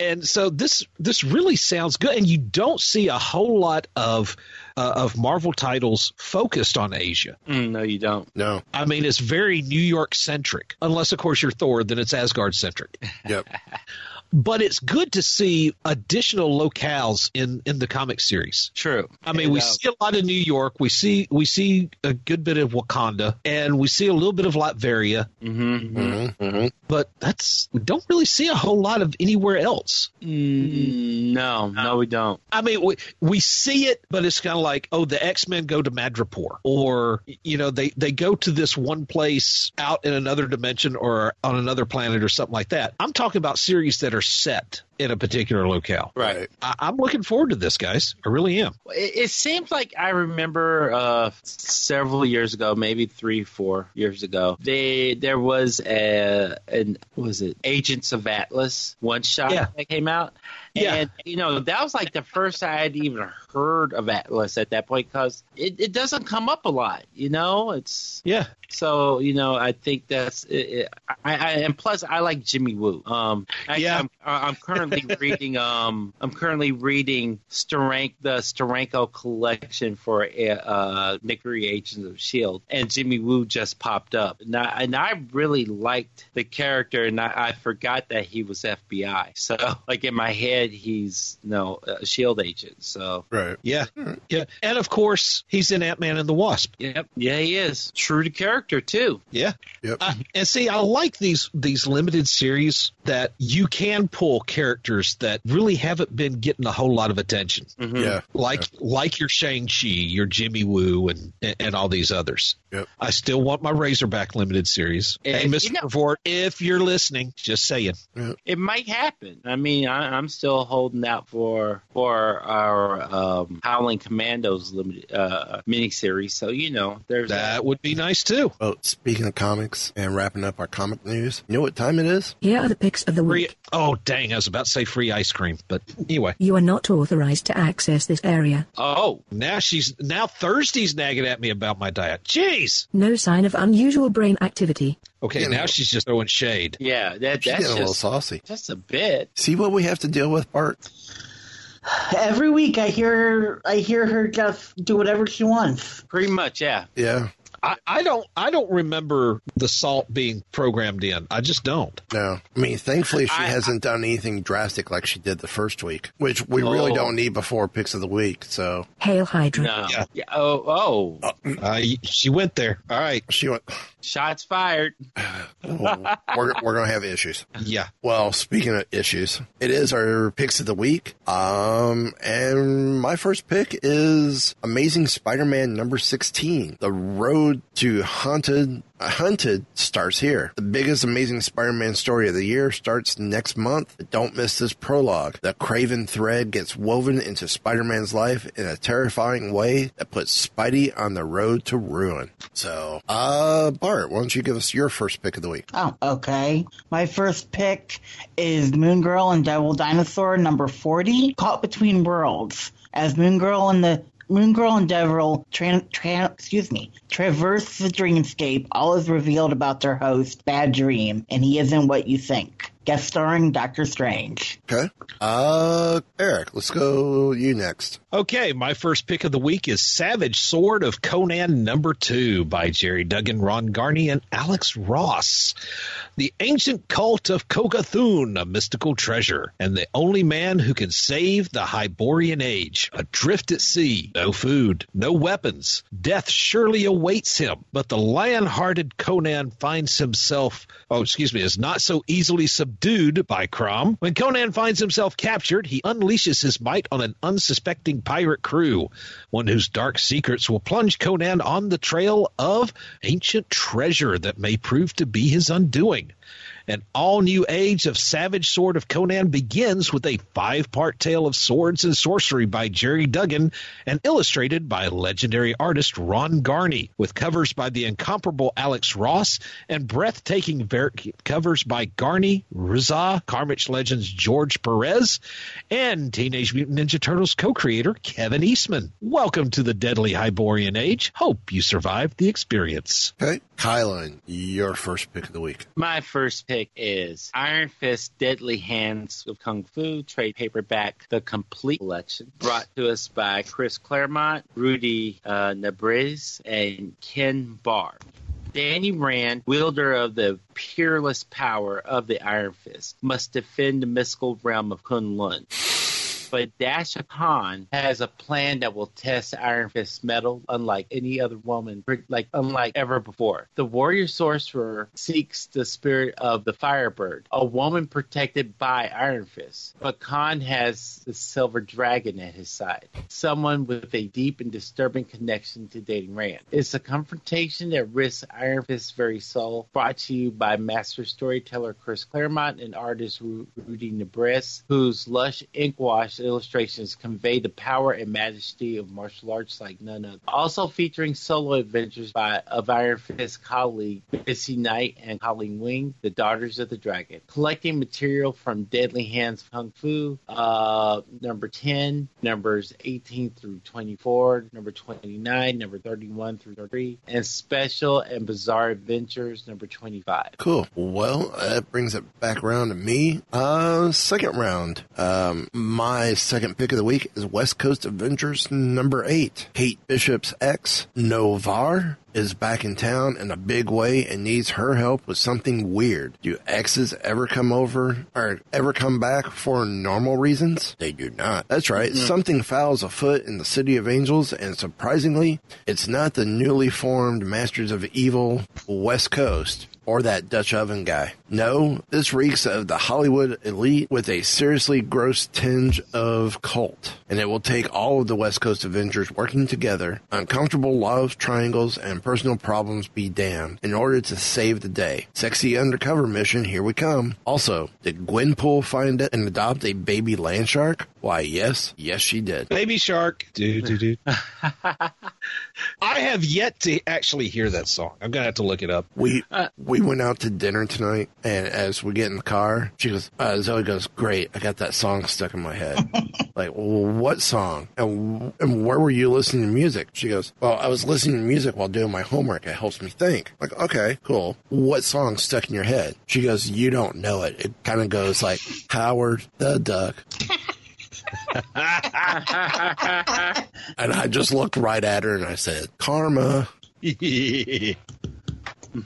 Speaker 9: And so this this really sounds good, and you don't see a whole lot of uh, of Marvel titles focused on Asia.
Speaker 11: Mm, no, you don't.
Speaker 8: No.
Speaker 9: I mean, it's very New York centric, unless of course you're Thor, then it's Asgard centric.
Speaker 8: Yep. <laughs>
Speaker 9: but it's good to see additional locales in in the comic series.
Speaker 11: True.
Speaker 9: I mean, we
Speaker 11: uh,
Speaker 9: see a lot of New York, we see we see a good bit of Wakanda, and we see a little bit of Latveria,
Speaker 11: Mm-hmm.
Speaker 8: Mm-hmm. Mm-hmm.
Speaker 9: but that's we don't really see a whole lot of anywhere else.
Speaker 11: Mm, no, no, we don't.
Speaker 9: I mean, we we see it, but it's kind of like, oh, the X Men go to Madripoor, or you know, they they go to this one place out in another dimension or on another planet or something like that. I'm talking about series that are set in a particular locale.
Speaker 11: Right.
Speaker 9: I, I'm looking forward to this, guys. I really am.
Speaker 11: It, it seems like I remember uh, several years ago, maybe three, four years ago, they there was a an what was it Agents of Atlas one shot
Speaker 9: Yeah.
Speaker 11: that came out.
Speaker 9: Yeah.
Speaker 11: And you know that was like the first I had even heard of Atlas at that point because it, it doesn't come up a lot. You know, it's
Speaker 9: Yeah.
Speaker 11: so you know I think that's it, it, I, I and plus I like Jimmy Woo. Um,
Speaker 9: Yeah.
Speaker 11: I'm, I'm currently <laughs> reading um I'm currently reading Sterank the Steranko collection for uh Nick Fury Agents of Shield and Jimmy Woo just popped up and I, and I really liked the character and I, I forgot that he was FBI. So <laughs> like in my head he's you know a Shield agent. So
Speaker 8: Right.
Speaker 9: Yeah. Yeah. And of course, he's in Ant Man and the Wasp.
Speaker 11: yep, yeah he is true to character too.
Speaker 9: Yeah.
Speaker 8: Yep.
Speaker 9: Uh, and see, I like these these limited series that you can pull characters that really haven't been getting a whole lot of attention,
Speaker 11: Mhm.
Speaker 8: Yeah.
Speaker 9: like like your Shang Chi, your Jimmy Woo, and and all these others.
Speaker 8: Yep.
Speaker 9: I still want my Razorback limited series.
Speaker 11: And,
Speaker 9: hey,
Speaker 11: you
Speaker 9: Mister
Speaker 11: know-
Speaker 9: Vort, if you're listening, just saying.
Speaker 11: It might happen. I mean, I, I'm still holding out for for our um, Howling Commandos limited uh, miniseries. So you know, there's
Speaker 9: That would be nice too.
Speaker 8: Well, speaking of comics and wrapping up our comic news, you know what time it is?
Speaker 7: Here are the picks of the
Speaker 9: Free,
Speaker 7: week.
Speaker 9: oh dang! I was about to say free ice cream, but anyway.
Speaker 7: You are not authorized to access this area.
Speaker 11: oh
Speaker 9: Now she's now Thursday's nagging at me about my diet. Jeez.
Speaker 7: No sign of unusual brain activity.
Speaker 9: Okay,
Speaker 8: You know.
Speaker 9: now she's just throwing shade.
Speaker 11: yeah, that
Speaker 8: She's
Speaker 11: that's
Speaker 8: getting a little saucy.
Speaker 11: just a bit.
Speaker 8: See what we have to deal with, Bart?
Speaker 10: Every week I hear her, I hear her just do whatever she wants.
Speaker 11: Pretty much, yeah.
Speaker 8: Yeah.
Speaker 9: I, I don't I don't remember the salt being programmed in. I just don't.
Speaker 8: No. I mean, thankfully, she
Speaker 11: I-
Speaker 8: hasn't done anything drastic like she did the first week, which we really
Speaker 11: Oh.
Speaker 8: don't need before picks of the week. So
Speaker 7: Hail Hydra.
Speaker 11: No.
Speaker 9: Yeah.
Speaker 11: Yeah. Oh, oh,
Speaker 9: Uh, she went there. All right.
Speaker 8: she went,
Speaker 11: shots fired.
Speaker 8: we're, we're going to have issues.
Speaker 9: Yeah.
Speaker 8: Well, speaking of issues, it is our picks of the week. Um, and my first pick is Amazing Spider-Man number 16, The Road to Haunted Hunted starts here. The biggest amazing Spider-Man story of the year starts next month. Don't miss this prologue. The Kraven thread gets woven into Spider-Man's life in a terrifying way that puts Spidey on the road to ruin. So, uh, Bart, why don't you give us your first pick of the week?
Speaker 10: Oh, okay. My first pick is Moon Girl and Devil Dinosaur number 40, Caught Between Worlds. As Moon Girl and the Moon Girl and Devil tran, tran, excuse me, traverse the dreamscape, all is revealed about their host, Bad Dream, and he isn't what you think. Guest starring Doctor Strange.
Speaker 8: Okay. Uh, Eric, let's go you next.
Speaker 9: Okay, my first pick of the week is Savage Sword of Conan number two by Gerry Duggan, Ron Garney, and Alex Ross. The ancient cult of Kogathun, a mystical treasure, and the only man who can save the Hyborian age. Adrift at sea, no food, no weapons. Death surely awaits him, but the lion-hearted Conan finds himself, oh, excuse me, is not so easily subdued by Crom. When Conan finds himself captured, he unleashes his might on an unsuspecting pirate crew, one whose dark secrets will plunge Conan on the trail of ancient treasure that may prove to be his undoing. An all new age of Savage Sword of Conan begins with a five part tale of swords and sorcery by Gerry Duggan and illustrated by legendary artist Ron Garney, with covers by the incomparable Alex Ross and breathtaking ver- covers by Garney, Rizza, Carmich Legends George Perez, and Teenage Mutant Ninja Turtles co creator Kevin Eastman. Welcome to the Deadly Hyborian Age. Hope you survived the experience.
Speaker 8: Hey, Kylan, your first pick of the week.
Speaker 11: My first pick is Iron Fist Deadly Hands of Kung Fu trade paperback, the complete collection, brought to us by Chris Claremont, Rudy uh, Nebres, and Ken Barr. Danny Rand, wielder of the peerless power of the Iron Fist, must defend the mystical realm of Kunlun. But Dasha Khan has a plan that will test Iron Fist's metal unlike any other woman, like unlike ever before. The warrior sorcerer seeks the spirit of the Firebird, a woman protected by Iron Fist. But Khan has the Silver Dragon at his side, someone with a deep and disturbing connection to Danny Rand. It's a confrontation that risks Iron Fist's very soul. Brought to you by master storyteller Chris Claremont and artist Ru- Rudy Nebres, whose lush ink wash illustrations convey the power and majesty of martial arts like none other. Also featuring solo adventures by of Iron Fist colleague Misty Knight and Colleen Wing, the Daughters of the Dragon. Collecting material from Deadly Hands Kung Fu, uh, number 10, numbers 18 through 24, number 29, number 31 through 33, and Special and Bizarre Adventures, number 25.
Speaker 8: Cool. Well, that brings it back around to me. Uh, second round. Um, my second pick of the week is West Coast Avengers number eight. Kate Bishop's ex, Noh-Varr, is back in town in a big way and needs her help with something weird. Do exes ever come over or ever come back for normal reasons? They do not. That's right. Something foul's afoot in the City of Angels, and surprisingly, it's not the newly formed Masters of Evil West Coast or that Dutch oven guy. No, this reeks of the Hollywood elite with a seriously gross tinge of cult. And it will take all of the West Coast Avengers working together, uncomfortable love triangles and personal problems be damned, in order to save the day. Sexy undercover mission, here we come. Also, did Gwenpool find it and adopt a baby land shark? Why, yes, yes, she did.
Speaker 9: Baby Shark. Do, do, do. <laughs> I have yet to actually hear that song. I'm going to have to look it up.
Speaker 8: We we went out to dinner tonight, and as we get in the car, she goes, uh, Zoe goes, "Great, I got that song stuck in my head." <laughs> like, well, what song? And and where were you listening to music? She goes, "Well, I was listening to music while doing my homework. It helps me think." Like, okay, cool. What song stuck in your head? She goes, "You don't know it. It kind of goes like Howard the Duck." <laughs> <laughs> and I just looked right at her and I said, "Karma." <laughs>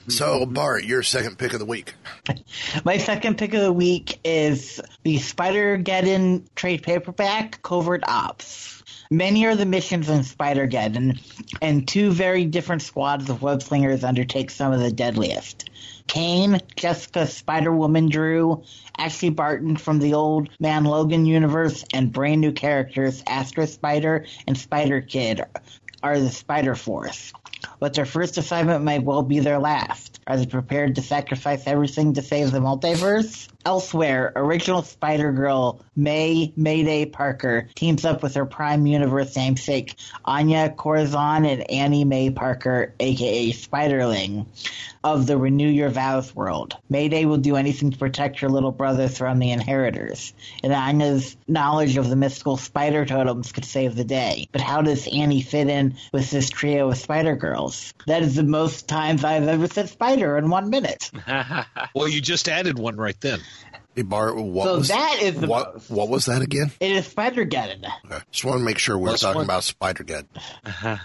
Speaker 8: so, Bart, your second pick of the week. <laughs>
Speaker 10: My second pick of the week is the Spider Geddon trade paperback, Covert Ops. Many are the missions in Spider Geddon, and two very different squads of web slingers undertake some of the deadliest. Kane, Jessica Spider Woman Drew, Ashley Barton from the Old Man Logan universe, and brand new characters Astra Spider and Spider Kid are the Spider Force. but their first assignment might well be their last. Are they prepared to sacrifice everything to save the multiverse? Elsewhere, original Spider Girl May Mayday Parker teams up with her Prime Universe namesake Anya Corazon and Annie May Parker, aka Spiderling, of the Renew Your Vows world. Mayday will do anything to protect her little brothers from the Inheritors, and Anya's knowledge of the mystical spider totems could save the day. But how does Annie fit in with this trio of Spider Girls? That is the most times I've ever said spider in one minute. <laughs>
Speaker 9: well, you just added one right then.
Speaker 8: Hey Bart, what
Speaker 10: So
Speaker 8: was
Speaker 10: that is the
Speaker 8: what?
Speaker 10: most.
Speaker 8: What was that again?
Speaker 10: It is Spider Geddon.
Speaker 8: Okay. Just want to make sure we're talking
Speaker 9: one.
Speaker 8: about Spider Ged. <laughs>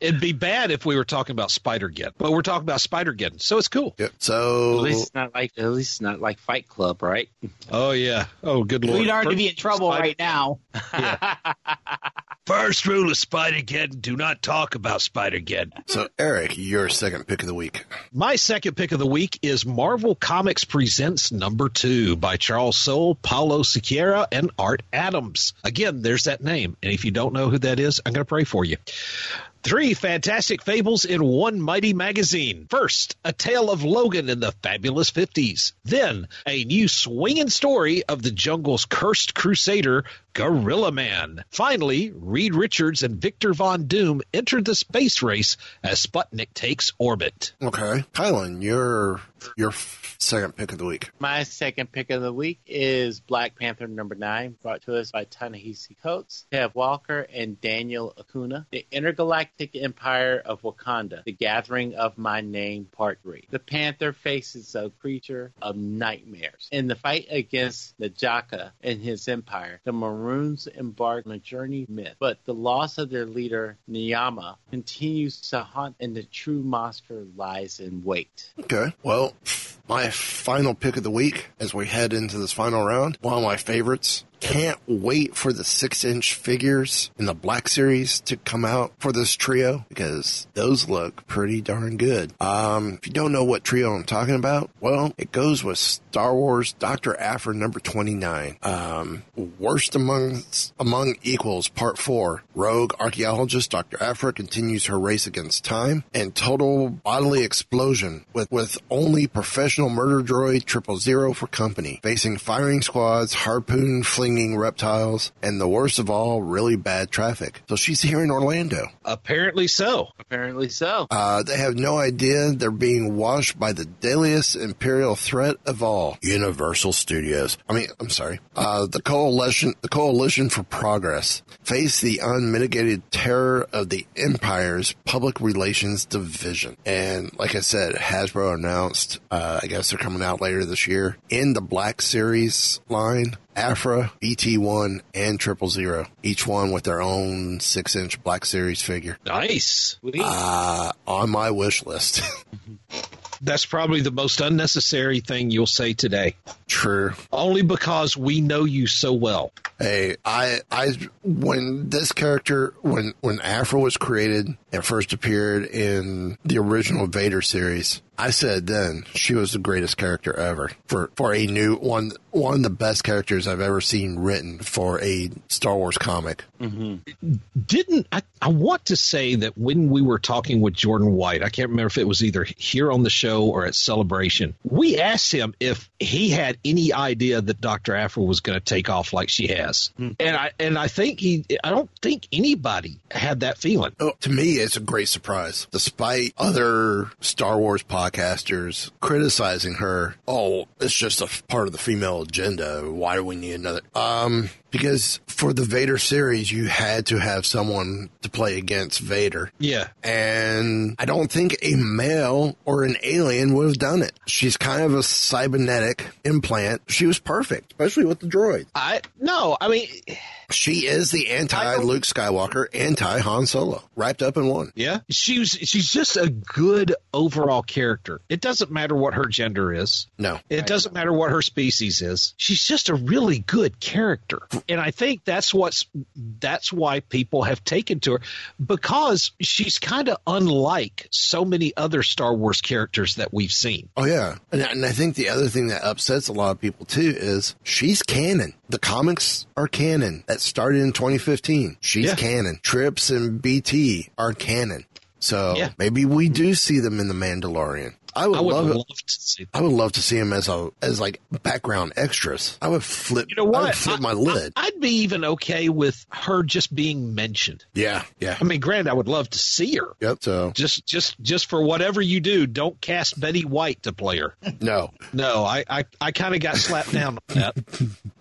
Speaker 9: It'd be bad if we were talking about Spider Get, but we're talking about Spider Geddon, so it's cool.
Speaker 8: Yep.
Speaker 11: At least it's not like at least not like Fight Club, right?
Speaker 9: Oh yeah. Oh good lord.
Speaker 10: We'd already
Speaker 9: First-
Speaker 10: be in trouble
Speaker 9: Spider-
Speaker 10: right now. <laughs>
Speaker 9: First rule of Spider Geddon: do not talk about Spider Geddon.
Speaker 8: so Eric, your second pick of the week.
Speaker 9: My second pick of the week is Marvel Comics Presents Number Two by Charles Soule, Paulo Siqueira, and Art Adams. Again, there's that name. And if you don't know who that is, I'm going to pray for you. Three fantastic fables in one mighty magazine. First, a tale of Logan in the fabulous 50s. Then, a new swinging story of the jungle's cursed crusader, Gorilla Man. Finally, Reed Richards and Victor Von Doom enter the space race as Sputnik takes orbit.
Speaker 8: Okay, Kylan, your your second pick of the week.
Speaker 11: My second pick of the week is Black Panther number nine, brought to us by Ta-Nehisi Coates, Kev Walker, and Daniel Acuna. The Intergalactic Empire of Wakanda, The Gathering of My Name, Part 3. The Panther faces a creature of nightmares. In the fight against Najaka and his empire, the Maroons embark on a journey myth, but the loss of their leader, Niyama, continues to haunt and the true monster lies in wait.
Speaker 8: Okay, well, my final pick of the week as we head into this final round. One of my favorites. Can't wait for the six inch figures in the Black Series to come out for this trio because those look pretty darn good. Um, if you don't know what trio I'm talking about, well, it goes with Star Wars Dr. Aphra number 29. Um, worst among, among equals part four. Rogue archaeologist Dr. Aphra continues her race against time and total bodily explosion with, with only professional murder droid triple zero for company, facing firing squads, harpoon flinging reptiles, and the worst of all, really bad traffic. So she's here in Orlando.
Speaker 9: Apparently so.
Speaker 11: Apparently so.
Speaker 8: Uh, they have no idea they're being washed by the deadliest imperial threat of all, Universal Studios. I mean, I'm sorry, uh, the coalition, the coalition for progress, face the unmitigated terror of the Empire's public relations division. And like I said, Hasbro announced, uh, I guess they're coming out later this year in the Black Series line. Aphra, ET1, and Triple Zero, each one with their own six inch Black Series figure.
Speaker 9: Nice.
Speaker 8: Uh, on my wish list. <laughs>
Speaker 9: That's probably the most unnecessary thing you'll say today.
Speaker 8: True.
Speaker 9: Only because we know you so well.
Speaker 8: Hey, I, I, when this character, when, when Aphra was created and first appeared in the original Vader series, I said then she was the greatest character ever for, for a new one, one of the best characters I've ever seen written for a Star Wars comic.
Speaker 9: Mm-hmm. Didn't I, I want to say that when we were talking with Jordan White, I can't remember if it was either here on the show or at Celebration, we asked him if he had any idea that Dr. Aphra was going to take off like she has. And I and I think he I don't think anybody had that feeling.
Speaker 8: Oh, to me, it's a great surprise. Despite other Star Wars podcasters criticizing her, oh, it's just a part of the female agenda. Why do we need another? Um, because for the Vader series, you had to have someone to play against Vader.
Speaker 9: Yeah.
Speaker 8: And I don't think a male or an alien would have done it. She's kind of a cybernetic implant. She was perfect, especially with the droid.
Speaker 9: I no, I mean
Speaker 8: She is the anti Luke Skywalker, anti Han Solo, wrapped up in one.
Speaker 9: Yeah, she's she's just a good overall character. It doesn't matter what her gender is.
Speaker 8: No,
Speaker 9: it doesn't matter what her species is. She's just a really good character, and I think that's what's that's why people have taken to her because she's kind of unlike so many other Star Wars characters that we've seen.
Speaker 8: Oh yeah, and, and I think the other thing that upsets a lot of people too is she's canon. The comics are canon. That started in 2015. She's
Speaker 9: Yeah.
Speaker 8: canon. Trips and BT are canon. So
Speaker 9: Yeah.
Speaker 8: maybe we do see them in the Mandalorian. I would,
Speaker 9: I would
Speaker 8: love,
Speaker 9: love, to see.
Speaker 8: I would love to see him as a as like background extras. I would flip.
Speaker 9: You know what?
Speaker 8: I would flip
Speaker 9: I-
Speaker 8: my lid.
Speaker 9: I, would be even okay with her just being mentioned.
Speaker 8: yeah, yeah.
Speaker 9: I mean, granted, I would love to see her.
Speaker 8: Yep. So
Speaker 9: Just, just, just for whatever you do, don't cast Betty White to play her. <laughs>
Speaker 8: no.
Speaker 9: No, I, I, I kind of got slapped down on that.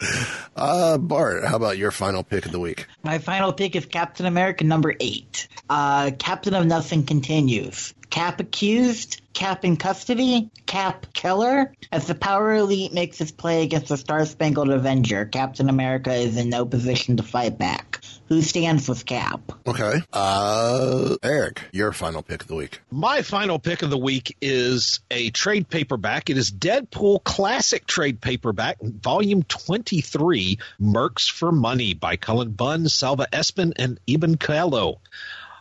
Speaker 9: <laughs>
Speaker 8: Uh, Bart, how about your final pick of the week?
Speaker 10: My final pick is Captain America number eight. Uh, Captain of Nothing continues. Cap accused, Cap in custody, Cap killer. As the Power Elite makes its play against the Star Spangled Avenger, Captain America is in no position to fight back. Who stands with Cap?
Speaker 8: Okay. Uh, Eric, your final pick of the week.
Speaker 9: My final pick of the week is a trade paperback. It is Deadpool Classic Trade Paperback, Volume 23, Mercs for Money by Cullen Bunn, Salva Espin, and Iban Coello.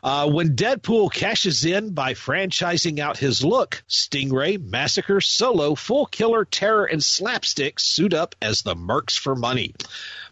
Speaker 9: Uh, when Deadpool cashes in by franchising out his look, Stingray, Massacre, Solo, Foolkiller, Terror, and Slapstick suit up as the Mercs for Money.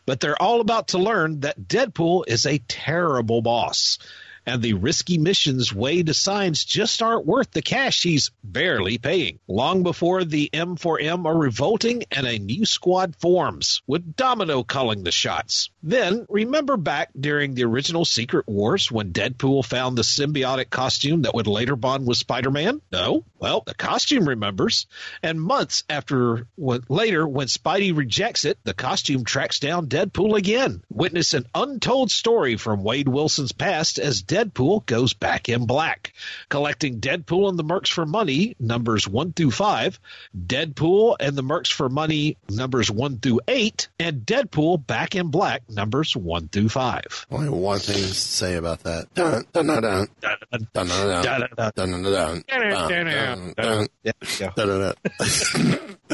Speaker 9: But they're all about to learn that Deadpool is a terrible boss. And the risky missions Wade assigns just aren't worth the cash he's barely paying. Long before the M4M are revolting and a new squad forms, with Domino calling the shots. Then remember back during the original Secret Wars when Deadpool found the symbiotic costume that would later bond with Spider-Man? No. Well, the costume remembers. And months after when, later, when Spidey rejects it, the costume tracks down Deadpool again. Witness an untold story from Wade Wilson's past as Deadpool goes back in black. Collecting Deadpool and the Mercs for Money, numbers 1 through 5, Deadpool and the Mercs for Money, numbers 1 through 8, and Deadpool back in black, numbers 1 through 5.
Speaker 8: Only one thing to say about that.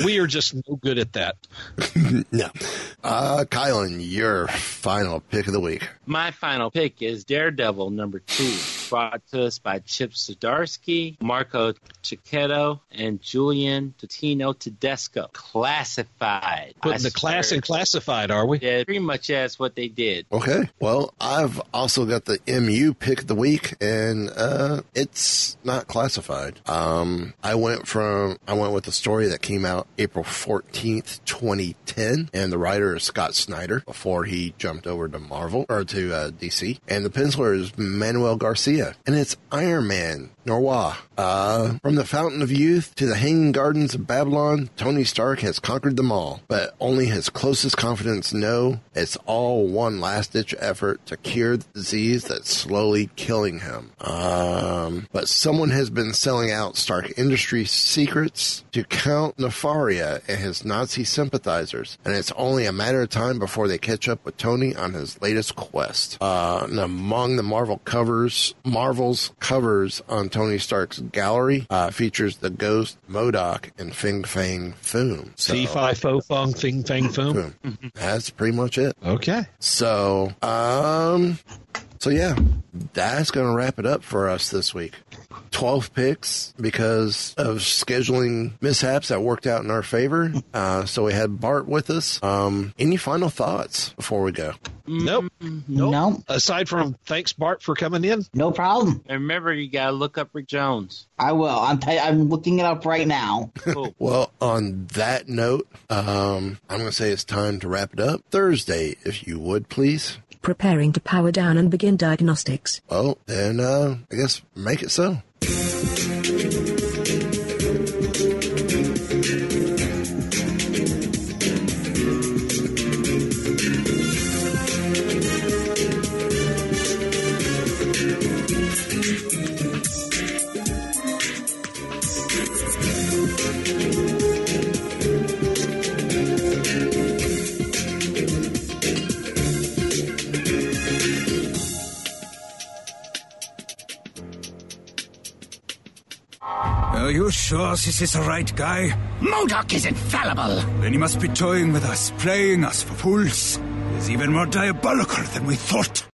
Speaker 9: We are just no good at that. <laughs>
Speaker 8: no. Uh, Kylan, your final pick of the week.
Speaker 11: My final pick is Daredevil number two, brought to us by Chip Zdarsky, Marco Checchetto, and Julian Totino Tedesco. Classified.
Speaker 9: Putting
Speaker 11: I
Speaker 9: the class
Speaker 11: swear.
Speaker 9: in classified, are we?
Speaker 11: Yeah, pretty much that's what they did.
Speaker 8: Okay. Well, I've also got the MU pick of the week, and uh, it's not classified. Um, I went from I went with the story that came out April fourteenth, twenty ten, and the writer is Scott Snyder before he jumped over to Marvel or to uh, DC, and the penciler is Manuel Garcia, and it's Iron Man Noir. Uh, from the Fountain of Youth to the Hanging Gardens of Babylon, Tony Stark has conquered them all, but only his closest confidants know it's all one last ditch effort to cure the disease that's slowly killing him. Um, but someone has been selling out Stark Industries secrets to Count Nefaria and his Nazi sympathizers, and it's only a matter of time before they catch up with Tony on his latest quest. Uh, and among the Marvel covers, Marvel's covers on Tony Stark's gallery uh, features the Ghost, MODOK, and Fing Fang Foom. So,
Speaker 9: fi fo fung fing fang foom.
Speaker 8: Foom. That's pretty much it.
Speaker 9: Okay.
Speaker 8: So, um, so yeah, that's going to wrap it up for us this week. 12 picks because of scheduling mishaps that worked out in our favor. Uh, so we had Bart with us. Um, any final thoughts before we go?
Speaker 9: Nope.
Speaker 10: Nope. No,
Speaker 9: Aside from thanks, Bart, for coming in.
Speaker 10: no problem.
Speaker 11: And remember, you gotta look up Rick Jones.
Speaker 10: I will. I'm, t- I'm looking it up right now.
Speaker 11: Cool. <laughs>
Speaker 8: Well, on that note, um, I'm going to say it's time to wrap it up. Thursday, if you would, please.
Speaker 7: Preparing to power down and begin diagnostics.
Speaker 8: Well, then, uh, I guess make it so.
Speaker 13: Sure this is the right guy?
Speaker 14: MODOK is infallible.
Speaker 13: Then he must be toying with us, playing us for fools. He's even more diabolical than we thought.